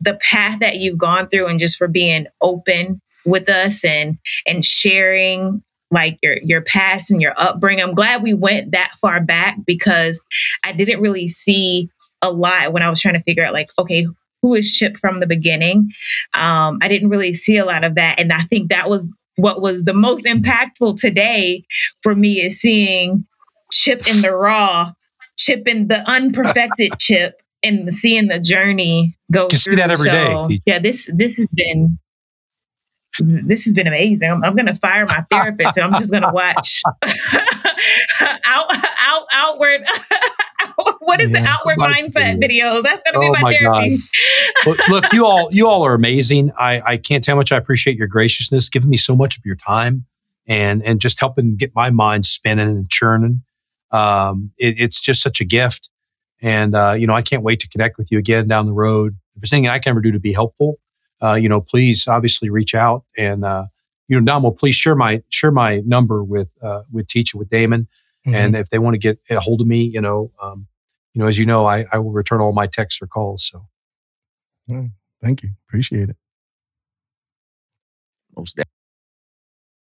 the path that you've gone through, and just for being open with us and and sharing like your your past and your upbringing. I'm glad we went that far back because I didn't really see a lot when I was trying to figure out like, okay, who is Chip from the beginning? Um, I didn't really see a lot of that, and I think that was what was the most impactful today for me is seeing Chip in the raw, Chip in the unperfected Chip, and seeing the journey go You see through. that every day, so, Keith. Yeah, this this has been this has been amazing. I'm, I'm going to fire my therapist and I'm just going to watch out, out, outward. what is Yeah. the outward mindset video. videos? That's going to be Oh my, my therapy. Look, look, you all, you all are amazing. I, I can't tell how much I appreciate your graciousness, giving me so much of your time, and and just helping get my mind spinning and churning. Um, it, it's just such a gift, and uh, you know, I can't wait to connect with you again down the road. If there's anything I can ever do to be helpful, uh, you know, please obviously reach out and uh, you know, Dom will please share my share my number with uh, with Teach and with Damon. Mm-hmm. And if they want to get a hold of me, you know, um, you know, as you know, I, I will return all my texts or calls. So. thank you. Appreciate it. Most